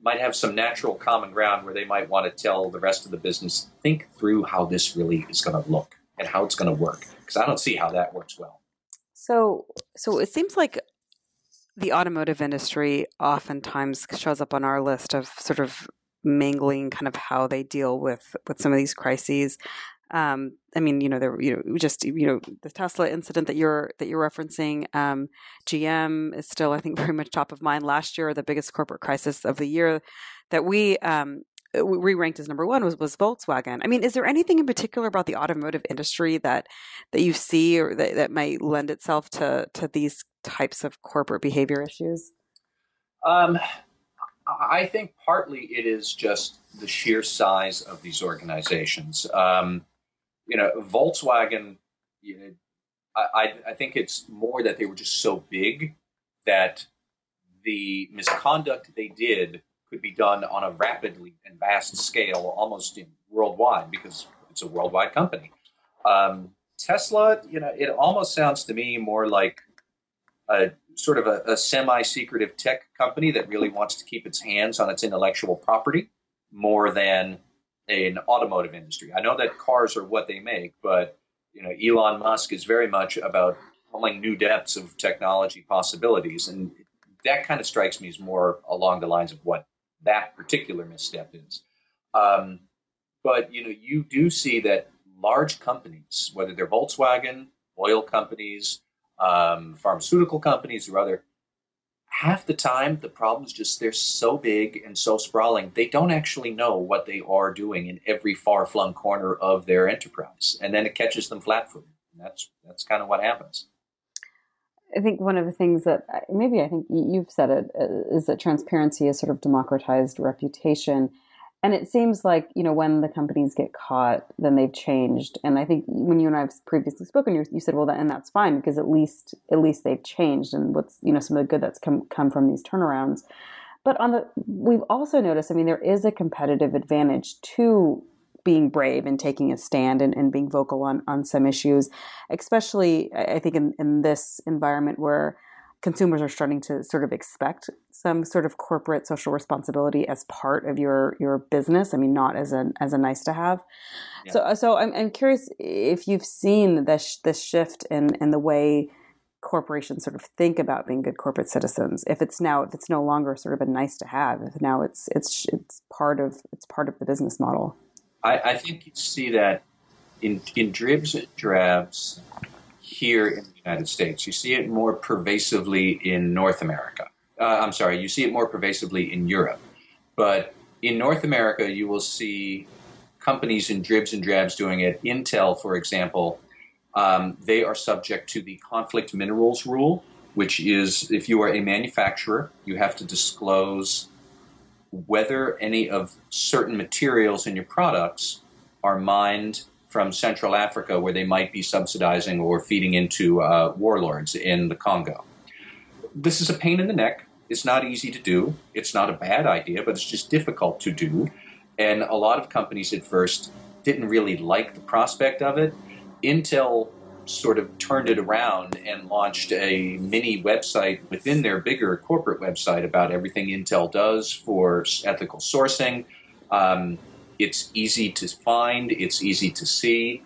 might have some natural common ground where they might want to tell the rest of the business, think through how this really is going to look and how it's going to work. Because I don't see how that works well.
So, so it seems like the automotive industry oftentimes shows up on our list of sort of mangling kind of how they deal with with some of these crises um, I mean, you know, there, you know, just you know, the Tesla incident that you're that you're referencing. Um, GM is still, I think, very much top of mind. Last year, the biggest corporate crisis of the year that we um, we ranked as number one was was Volkswagen. I mean, is there anything in particular about the automotive industry that that you see or that, that might lend itself to to these types of corporate behavior issues?
Um, I think partly it is just the sheer size of these organizations. Um, you know, Volkswagen, you know, I, I think it's more that they were just so big that the misconduct they did could be done on a rapidly and vast scale, almost worldwide, because it's a worldwide company. Um, Tesla, you know, it almost sounds to me more like a sort of a, a semi-secretive tech company that really wants to keep its hands on its intellectual property more than an automotive industry. I know that cars are what they make, but you know, Elon Musk is very much about pulling new depths of technology possibilities, and that kind of strikes me as more along the lines of what that particular misstep is. Um, but you know, you do see that large companies, whether they're Volkswagen, oil companies, um, pharmaceutical companies, or other, half the time the problem's just they're so big and so sprawling they don't actually know what they are doing in every far-flung corner of their enterprise. And then it catches them flat-footed. That's that's kind of what happens
i think one of the things that maybe i think you've said it uh, that transparency has sort of democratized reputation. And it seems like you know when the companies get caught then they've changed. And i think when you and i've previously spoken you, you said well that, and that's fine because at least at least they've changed and what's you know some of the good that's come come from these turnarounds. But on the we've also noticed i mean there is a competitive advantage to being brave and taking a stand and, and being vocal on on some issues especially i think in, in this environment where consumers are starting to sort of expect some sort of corporate social responsibility as part of your your business. I mean, not as a as a nice to have. Yeah. So so I'm, I'm curious if you've seen this this shift in in the way corporations sort of think about being good corporate citizens. If it's now if it's no longer sort of a nice to have, if now it's it's it's part of it's part of the business model.
I, I think you see that in in dribs and drabs here in the United States. You see it more pervasively in North America. Uh, I'm sorry, you see it more pervasively in Europe. But in North America, you will see companies in dribs and drabs doing it. Intel, for example, um, they are subject to the conflict minerals rule, which is if you are a manufacturer, you have to disclose whether any of certain materials in your products are mined from Central Africa, where they might be subsidizing or feeding into uh, warlords in the Congo. This is a pain in the neck. It's not easy to do. It's not a bad idea, but it's just difficult to do. And a lot of companies at first didn't really like the prospect of it. Intel sort of turned it around and launched a mini website within their bigger corporate website about everything Intel does for ethical sourcing. Um, it's easy to find, it's easy to see.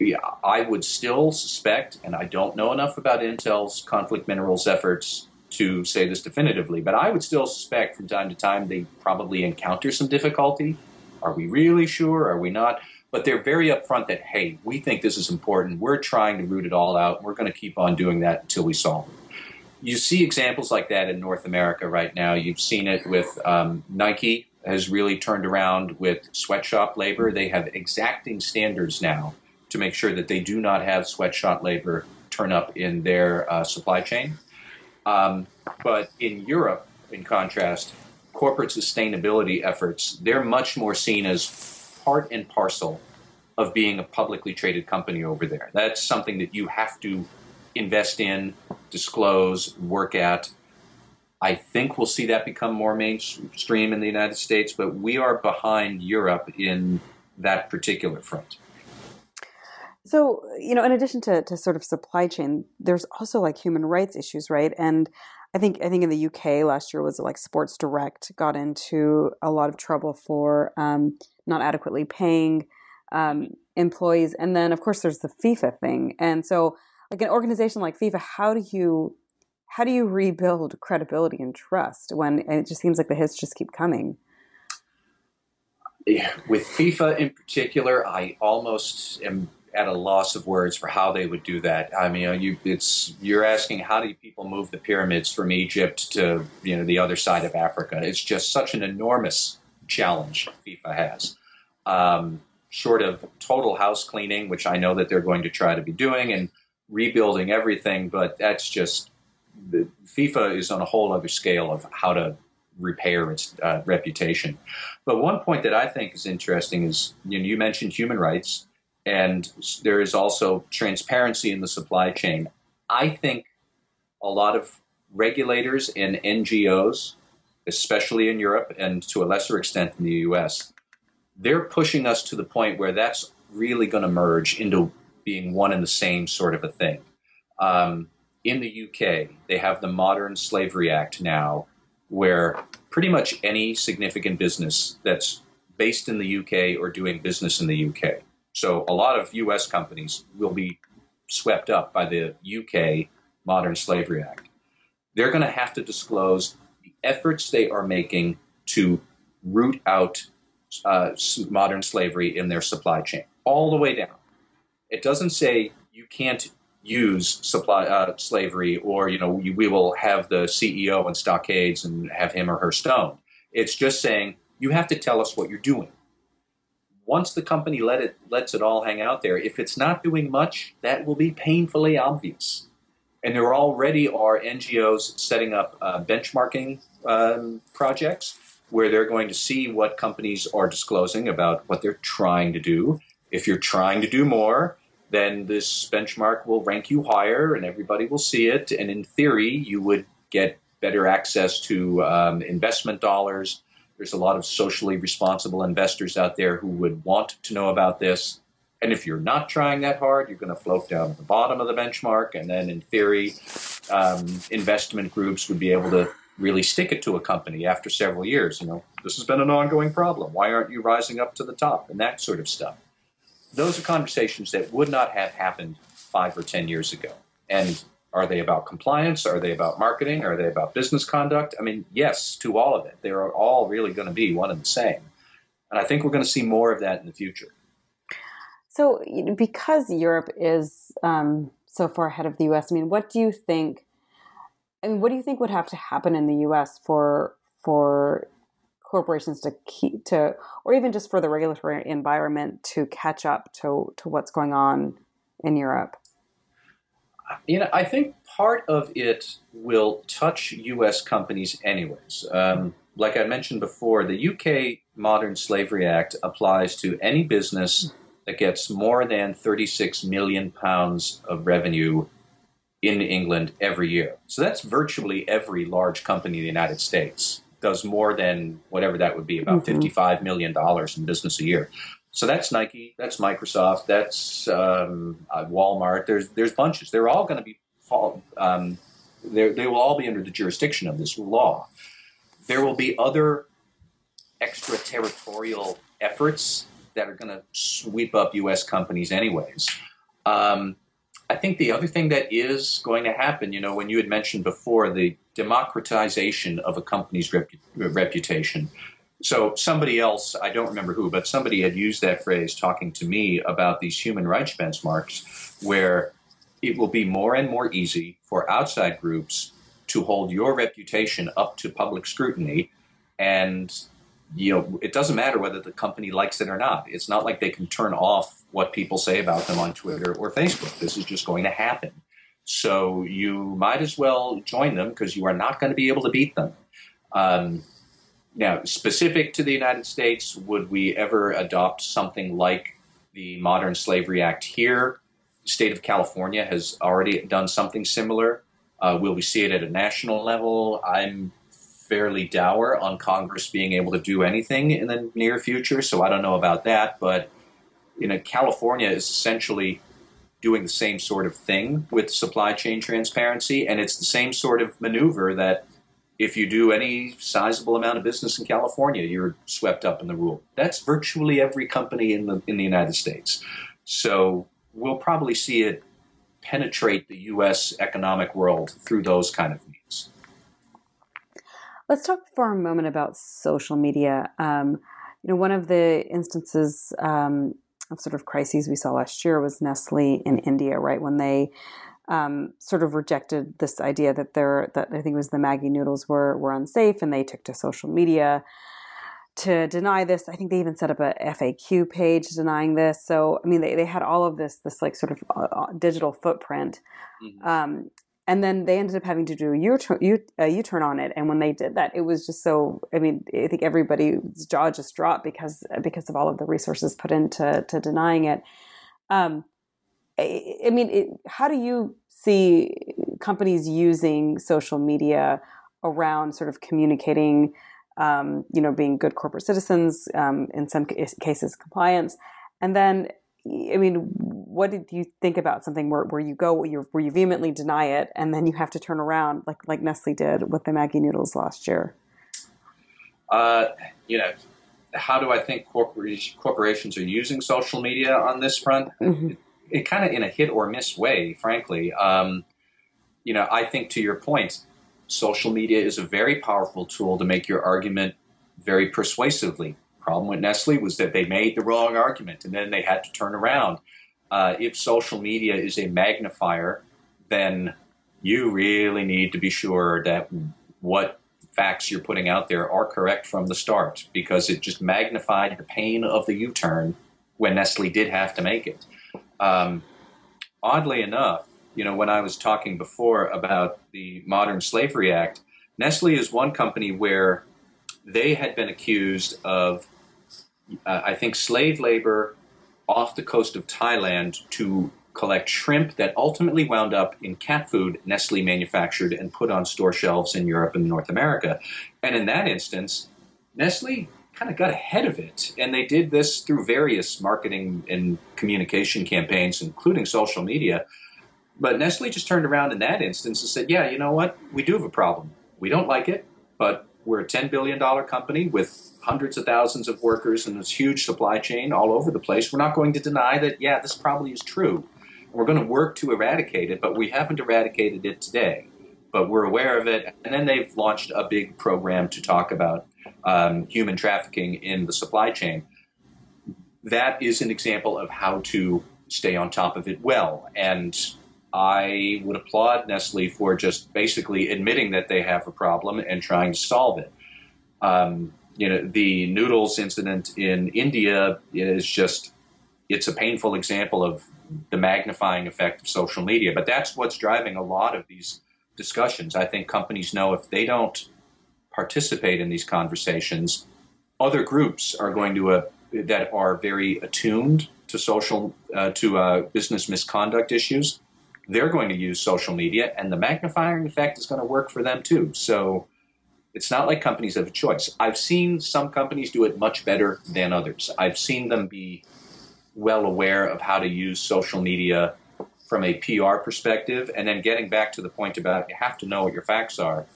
Yeah, I would still suspect, and I don't know enough about Intel's conflict minerals efforts to say this definitively, but I would still suspect from time to time they probably encounter some difficulty. Are we really sure? Are we not? But they're very upfront that, hey, we think this is important. We're trying to root it all out. We're going to keep on doing that until we solve it. You see examples like that in North America right now. You've seen it with um, Nike has really turned around with sweatshop labor. They have exacting standards now to make sure that they do not have sweatshop labor turn up in their uh, supply chain. Um, but in Europe, in contrast, corporate sustainability efforts, they're much more seen as part and parcel of being a publicly traded company over there. That's something that you have to invest in, disclose, work at. I think we'll see that become more mainstream in the United States, but we are behind Europe in that particular front.
So, you know, in addition to, to sort of supply chain, there's also like human rights issues, right? And I think I think in the UK last year was like Sports Direct got into a lot of trouble for um, not adequately paying um, employees, and then of course there's the FIFA thing. And so, like an organization like FIFA, how do you how do you rebuild credibility and trust when it just seems like the hits just keep coming?
Yeah, with FIFA in particular, I almost am at a loss of words for how they would do that. I mean, you, it's you're asking how do people move the pyramids from Egypt to you know the other side of Africa? It's just such an enormous challenge FIFA has. Um, short of total house cleaning, which I know that they're going to try to be doing, and rebuilding everything, but that's just FIFA is on a whole other scale of how to repair its uh, reputation. But one point that I think is interesting is you, know, you mentioned human rights and there is also transparency in the supply chain. I think a lot of regulators and NGOs, especially in Europe and to a lesser extent in the US, they're pushing us to the point where that's really going to merge into being one and the same sort of a thing. Um, in the UK, they have the Modern Slavery Act now, where pretty much any significant business that's based in the UK or doing business in the UK so a lot of U.S. companies will be swept up by the UK Modern Slavery Act. They're going to have to disclose efforts they are making to root out uh, modern slavery in their supply chain, all the way down. It doesn't say you can't use supply uh, slavery, or you know we, will have the CEO in stockades and have him or her stoned. It's just saying you have to tell us what you're doing once the company let it lets it all hang out there, if it's not doing much, that will be painfully obvious. And there already are NGOs setting up uh, benchmarking um, projects where they're going to see what companies are disclosing about what they're trying to do. If you're trying to do more, then this benchmark will rank you higher and everybody will see it. And in theory, you would get better access to um, investment dollars there's a lot of socially responsible investors out there who would want to know about this. And if you're not trying that hard, you're going to float down at the bottom of the benchmark. And then, in theory, um, investment groups would be able to really stick it to a company after several years. You know, this has been an ongoing problem. Why aren't you rising up to the top? And that sort of stuff. Those are conversations that would not have happened five or ten years ago. And are they about compliance? Are they about marketing? Are they about business conduct? I mean, yes, to all of it. They are all really going to be one and the same. And I think we're going to see more of that in the future.
So, because Europe is um, so far ahead of the U.S., I mean, what do you think? I mean, what do you think would have to happen in the U.S. for for corporations to keep to, or even just for the regulatory environment to catch up to to what's going on in Europe?
You know, I think part of it will touch U.S. companies anyways. Um, like I mentioned before, the UK Modern Slavery Act applies to any business that gets more than 36 million pounds of revenue in England every year. So that's virtually every large company in the United States does more than whatever that would be, about mm-hmm. $55 million in business a year. So that's Nike, that's Microsoft, that's um, uh, Walmart. There's there's bunches. They're all going to be um, they will all be under the jurisdiction of this law. There will be other extraterritorial efforts that are going to sweep up U.S. companies, anyways. Um, I think the other thing that is going to happen, you know, when you had mentioned before the democratization of a company's repu- reputation. So somebody else, I don't remember who, but somebody had used that phrase talking to me about these human rights benchmarks, where it will be more and more easy for outside groups to hold your reputation up to public scrutiny and you know it doesn't matter whether the company likes it or not. It's not like they can turn off what people say about them on twitter or facebook. This is just going to happen. So you might as well join them because you are not going to be able to beat them. Um, now specific to the united states would we ever adopt something like the modern slavery act here? The state of California has already done something similar. Uh, will we see it at a national level? I'm fairly dour on Congress being able to do anything in the near future, so I don't know about that. But you know, California is essentially doing the same sort of thing with supply chain transparency, and it's the same sort of maneuver that if you do any sizable amount of business in California, you're swept up in the rule. That's virtually every company in the in the United States. So we'll probably see it penetrate the U.S. economic world through those kind of.
Let's talk for a moment about social media. Um, you know, one of the instances um, of sort of crises we saw last year was Nestle in India, right? When they um, sort of rejected this idea that their that I think it was the Maggi noodles were were unsafe, and they took to social media to deny this. I think they even set up a FAQ page denying this. So, I mean, they, they had all of this, this like sort of uh, uh digital footprint. Mm-hmm. Um, and then they ended up having to do a U, a U-turn on it. And when they did that, it was just so, I mean, I think everybody's jaw just dropped because, because of all of the resources put into, to denying it. Um, I, I mean, it, how do you see companies using social media around sort of communicating, um, you know, being good corporate citizens, um, in some cases, compliance. And then, I mean, what did you think about something where, where you go, where you, where you vehemently deny it, and then you have to turn around, like like Nestle did with the Maggi noodles last year?
Uh, you know, how do I think corporations are using social media on this front? Mm-hmm. It, it kind of in a hit or miss way, frankly. Um, you know, I think to your point, social media is a very powerful tool to make your argument very persuasively. Problem with Nestle was that they made the wrong argument and then they had to turn around. Uh, if social media is a magnifier, then you really need to be sure that what facts you're putting out there are correct from the start because it just magnified the pain of the U turn when Nestle did have to make it. Um, oddly enough, you know, when I was talking before about the Modern Slavery Act, Nestle is one company where they had been accused of, uh, I think, slave labor off the coast of Thailand to collect shrimp that ultimately wound up in cat food Nestle manufactured and put on store shelves in Europe and North America. And in that instance, Nestle kind of got ahead of it. And they did this through various marketing and communication campaigns, including social media, but Nestle just turned around in that instance and said, yeah, you know what? We do have a problem. We don't like it, but we're a $10 billion company with hundreds of thousands of workers and this huge supply chain all over the place. We're not going to deny that, yeah, this probably is true. We're going to work to eradicate it, but we haven't eradicated it today. But we're aware of it. And then they've launched a big program to talk about um, human trafficking in the supply chain. That is an example of how to stay on top of it well. And I would applaud Nestle for just basically admitting that they have a problem and trying to solve it. Um, you know, the noodles incident in India is just it's a painful example of the magnifying effect of social media. But that's what's driving a lot of these discussions. I think companies know if they don't participate in these conversations, other groups are going to uh, that are very attuned to social uh, to uh, business misconduct issues. They're going to use social media, and the magnifying effect is going to work for them too. So it's not like companies have a choice. I've seen some companies do it much better than others. I've seen them be well aware of how to use social media from a PR perspective. And then getting back to the point about you have to know what your facts are,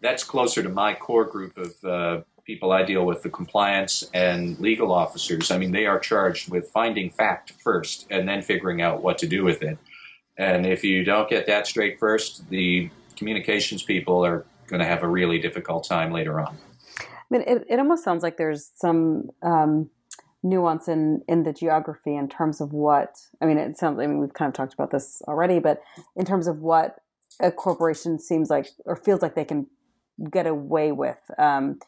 that's closer to my core group of uh, people I deal with, the compliance and legal officers. I mean, they are charged with finding fact first and then figuring out what to do with it. And if you don't get that straight first, the communications people are going to have a really difficult time later on.
I mean, it, it almost sounds like there's some um, nuance in in the geography in terms of what I mean. It sounds. I mean, we've kind of talked about this already, but in terms of what a corporation seems like or feels like they can get away with, um,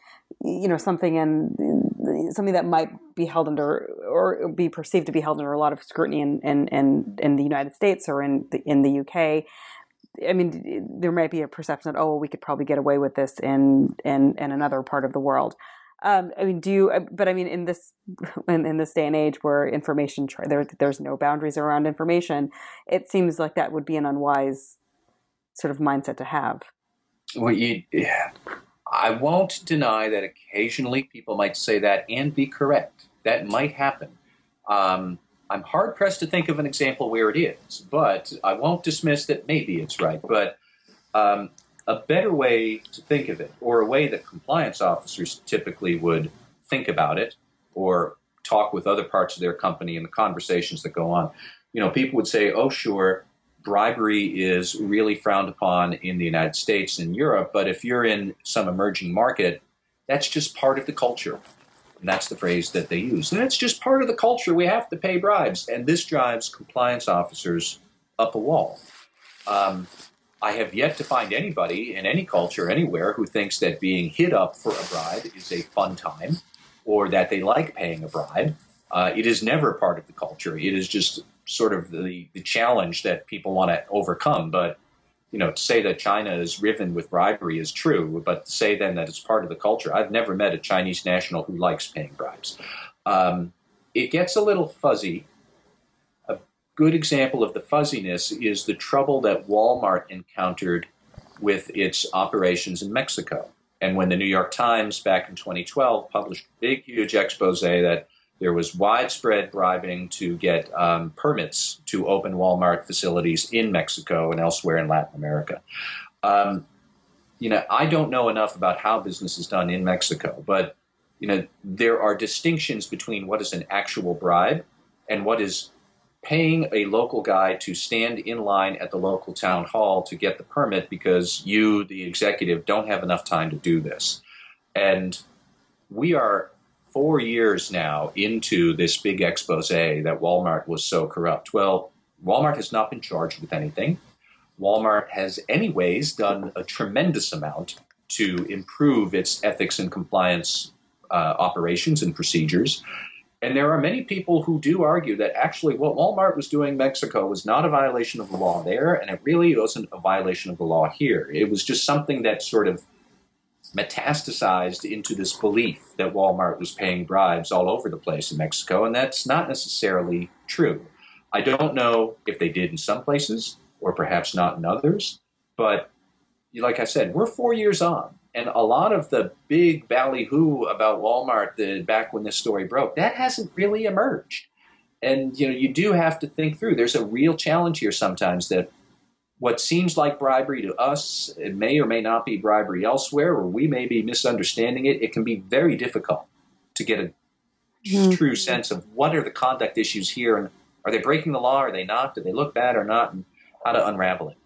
you know, something in something that might be held under or be perceived to be held under a lot of scrutiny in in in, in the United States or in the in the UK. I mean, there might be a perception that oh, we could probably get away with this in in in another part of the world. Um, I mean, do you? Uh, but I mean, in this in, in this day and age where information there there's no boundaries around information, it seems like that would be an unwise sort of mindset to have.
Well, you, yeah, I won't deny that occasionally people might say that and be correct. That might happen. Um, I'm hard pressed to think of an example where it is, but I won't dismiss that maybe it's right. But um, a better way to think of it, or a way that compliance officers typically would think about it, or talk with other parts of their company and the conversations that go on. You know, people would say, oh, sure, bribery is really frowned upon in the United States and Europe, but if you're in some emerging market, that's just part of the culture. And that's the phrase that they use. And it's just part of the culture. We have to pay bribes. And this drives compliance officers up a wall. Um, I have yet to find anybody in any culture anywhere who thinks that being hit up for a bribe is a fun time or that they like paying a bribe. Uh, it is never part of the culture. It is just sort of the, the challenge that people want to overcome. But, you know, to say that China is riven with bribery is true, but to say then that it's part of the culture, I've never met a Chinese national who likes paying bribes. Um, it gets a little fuzzy A good example of the fuzziness is the trouble that Walmart encountered with its operations in Mexico. And when the New York Times back in 2012 published a big, huge expose that there was widespread bribing to get um, permits to open Walmart facilities in Mexico and elsewhere in Latin America. Um, you know, I don't know enough about how business is done in Mexico, but you know, there are distinctions between what is an actual bribe and what is paying a local guy to stand in line at the local town hall to get the permit because you, the executive, don't have enough time to do this. And we are four years now into this big expose that Walmart was so corrupt. Well, Walmart has not been charged with anything. Walmart has, anyways, done a tremendous amount to improve its ethics and compliance uh, operations and procedures. And there are many people who do argue that actually what Walmart was doing in Mexico was not a violation of the law there, and it really wasn't a violation of the law here. It was just something that sort of metastasized into this belief that Walmart was paying bribes all over the place in Mexico, and that's not necessarily true. I don't know if they did in some places, or perhaps not in others, but like I said, we're four years on. And a lot of the big ballyhoo about Walmart the, back when this story broke, that hasn't really emerged. And you know, you do have to think through. There's a real challenge here sometimes that what seems like bribery to us, it may or may not be bribery elsewhere, or we may be misunderstanding it. It can be very difficult to get a mm-hmm. true sense of what are the conduct issues here, and are they breaking the law? Are they not? Do they look bad or not? And how to unravel it.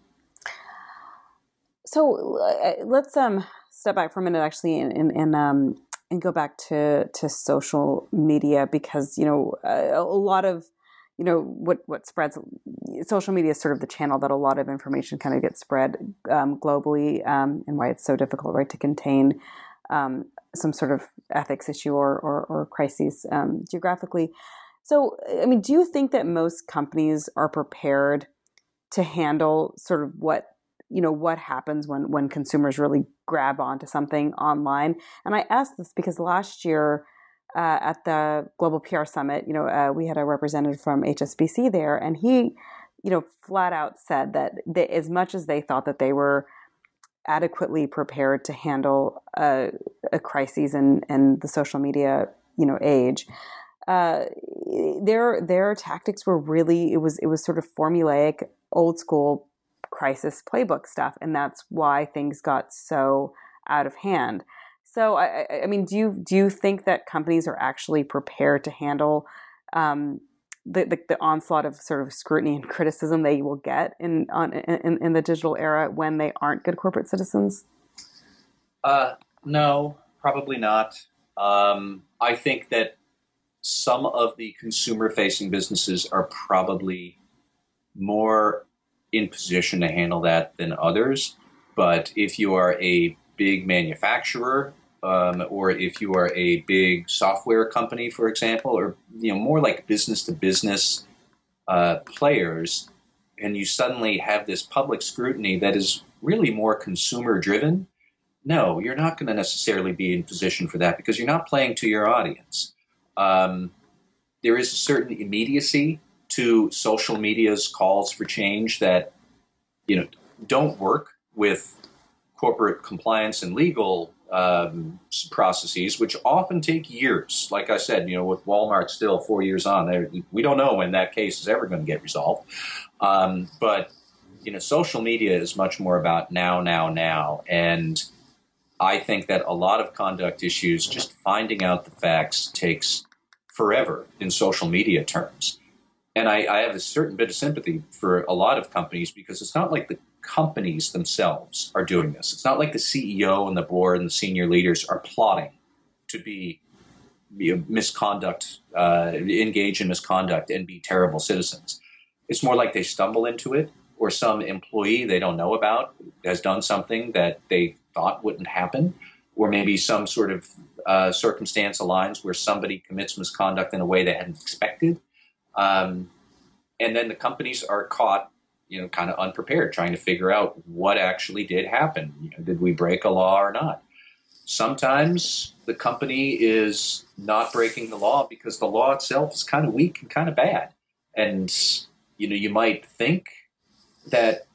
So uh, let's um step back for a minute actually and and, and um and go back to to social media because you know a, a lot of you know what what spreads social media is sort of the channel that a lot of information kind of gets spread um, globally um, and why it's so difficult right to contain um, some sort of ethics issue or or, or crises um, geographically. So, I mean, do you think that most companies are prepared to handle sort of what you know what happens when when consumers really grab onto something online? And I ask this because last year. Uh, at the Global PR Summit, you know, uh, we had a representative from HSBC there, and he, you know, flat out said that they, as much as they thought that they were adequately prepared to handle a, a crisis in, the social media, you know, age, uh, their their tactics were really it was it was sort of formulaic, old school crisis playbook stuff, and that's why things got so out of hand. So, I, I mean, do you do you think that companies are actually prepared to handle um, the, the, the onslaught of sort of scrutiny and criticism they will get in on in, in the digital era when they aren't good corporate citizens?
Uh, no, probably not. Um, I think that some of the consumer facing businesses are probably more in position to handle that than others. But if you are a big manufacturer, um, or if you are a big software company, for example, or you know more like business to business uh, players, and you suddenly have this public scrutiny that is really more consumer driven, no, you're not going to necessarily be in position for that because you're not playing to your audience. Um, there is a certain immediacy to social media's calls for change that you know don't work with corporate compliance and legal um, processes, which often take years. Like I said, you know, with Walmart still four years on, we don't know when that case is ever going to get resolved. Um, but you know, social media is much more about now, now, now, and I think that a lot of conduct issues, just finding out the facts, takes forever in social media terms. And I, I, have a certain bit of sympathy for a lot of companies because it's not like the companies themselves are doing this. It's not like the CEO and the board and the senior leaders are plotting to be, misconduct, uh, engage in misconduct, and be terrible citizens. It's more like they stumble into it, or some employee they don't know about has done something that they thought wouldn't happen, or maybe some sort of uh, circumstance aligns where somebody commits misconduct in a way they hadn't expected. Um, and then the companies are caught, you know, kind of unprepared, trying to figure out what actually did happen. You know, did we break a law or not? Sometimes the company is not breaking the law because the law itself is kind of weak and kind of bad. And, you know, you might think that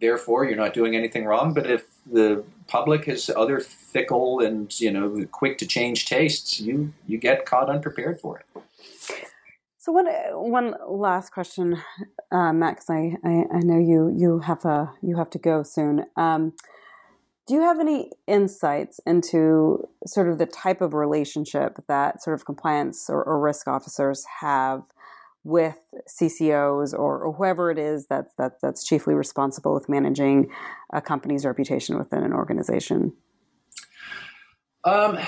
therefore you're not doing anything wrong, but if the public has other fickle and you know quick to change tastes, you you get caught unprepared for it.
So one one last question, uh, Matt. I, I, I know you you have a you have to go soon. Um, do you have any insights into sort of the type of relationship that sort of compliance or, or risk officers have with CCOs or, or, whoever it is that's, that's, that's chiefly responsible with managing a company's reputation within an organization?
Um,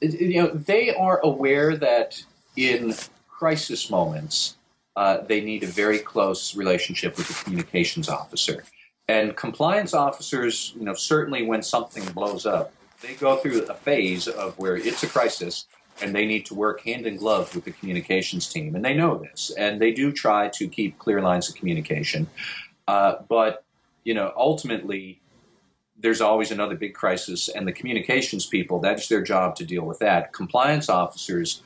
you know, they are aware that in crisis moments, uh, they need a very close relationship with the communications officer. And compliance officers, you know, certainly when something blows up, they go through a phase of where it's a crisis and they need to work hand in glove with the communications team, and they know this, and they do try to keep clear lines of communication. Uh, but you know, ultimately, there's always another big crisis, and the communications people—that's their job to deal with that. Compliance officers,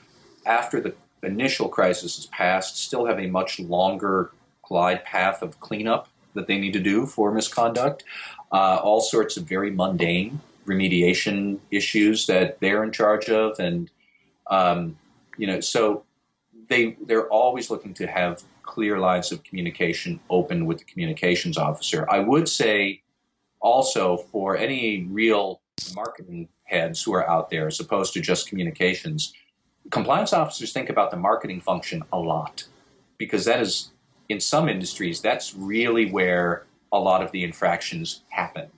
after the initial crisis is passed, still have a much longer glide path of cleanup that they need to do for misconduct. Uh, all sorts of very mundane remediation issues that they're in charge of, and um, you know, so they they're always looking to have clear lines of communication open with the communications officer. I would say also for any real marketing heads who are out there, as opposed to just communications, compliance officers think about the marketing function a lot because that is in some industries that's really where a lot of the infractions happen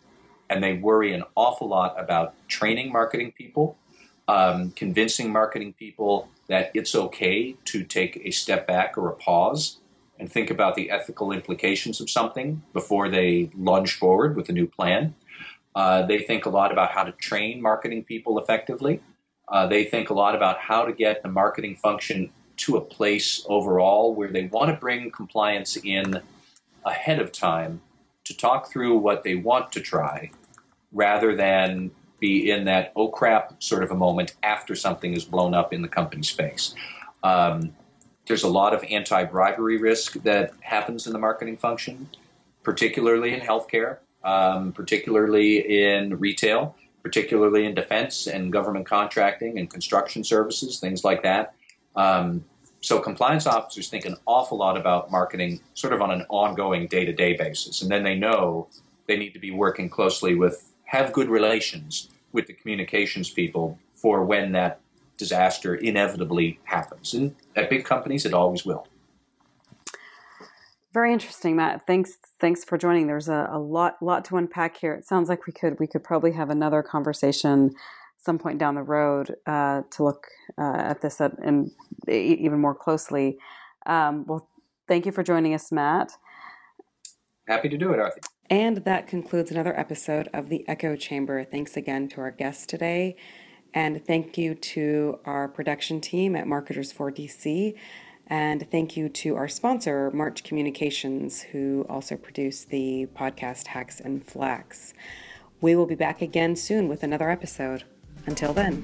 and they worry an awful lot about training marketing people um, convincing marketing people that it's okay to take a step back or a pause and think about the ethical implications of something before they lunge forward with a new plan. Uh, they think a lot about how to train marketing people effectively. Uh, they think a lot about how to get the marketing function to a place overall where they want to bring compliance in ahead of time to talk through what they want to try rather than be in that oh crap sort of a moment after something is blown up in the company's face. Um, there's a lot of anti bribery risk that happens in the marketing function, particularly in healthcare, um, particularly in retail, particularly in defense and government contracting and construction services, things like that. Um, so compliance officers think an awful lot about marketing sort of on an ongoing day-to-day basis. And then they know they need to be working closely with have good relations with the communications people for when that disaster inevitably happens. And at big companies it always will
very interesting matt thanks thanks for joining there's a, a lot lot to unpack here it sounds like we could we could probably have another conversation some point down the road uh, to look uh, at this at, and even more closely. Um, well, thank you for joining us, Matt.
Happy to do it, Arthur.
And that concludes another episode of the Echo Chamber. Thanks again to our guests today. And thank you to our production team at Markettiers for DC. And thank you to our sponsor, March Communications, who also produced the podcast Hacks and Flacks. We will be back again soon with another episode. Until then.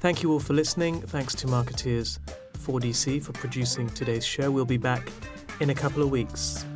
Thank you all for listening. Thanks to Markettiers 4DC for producing today's show. We'll be back in a couple of weeks.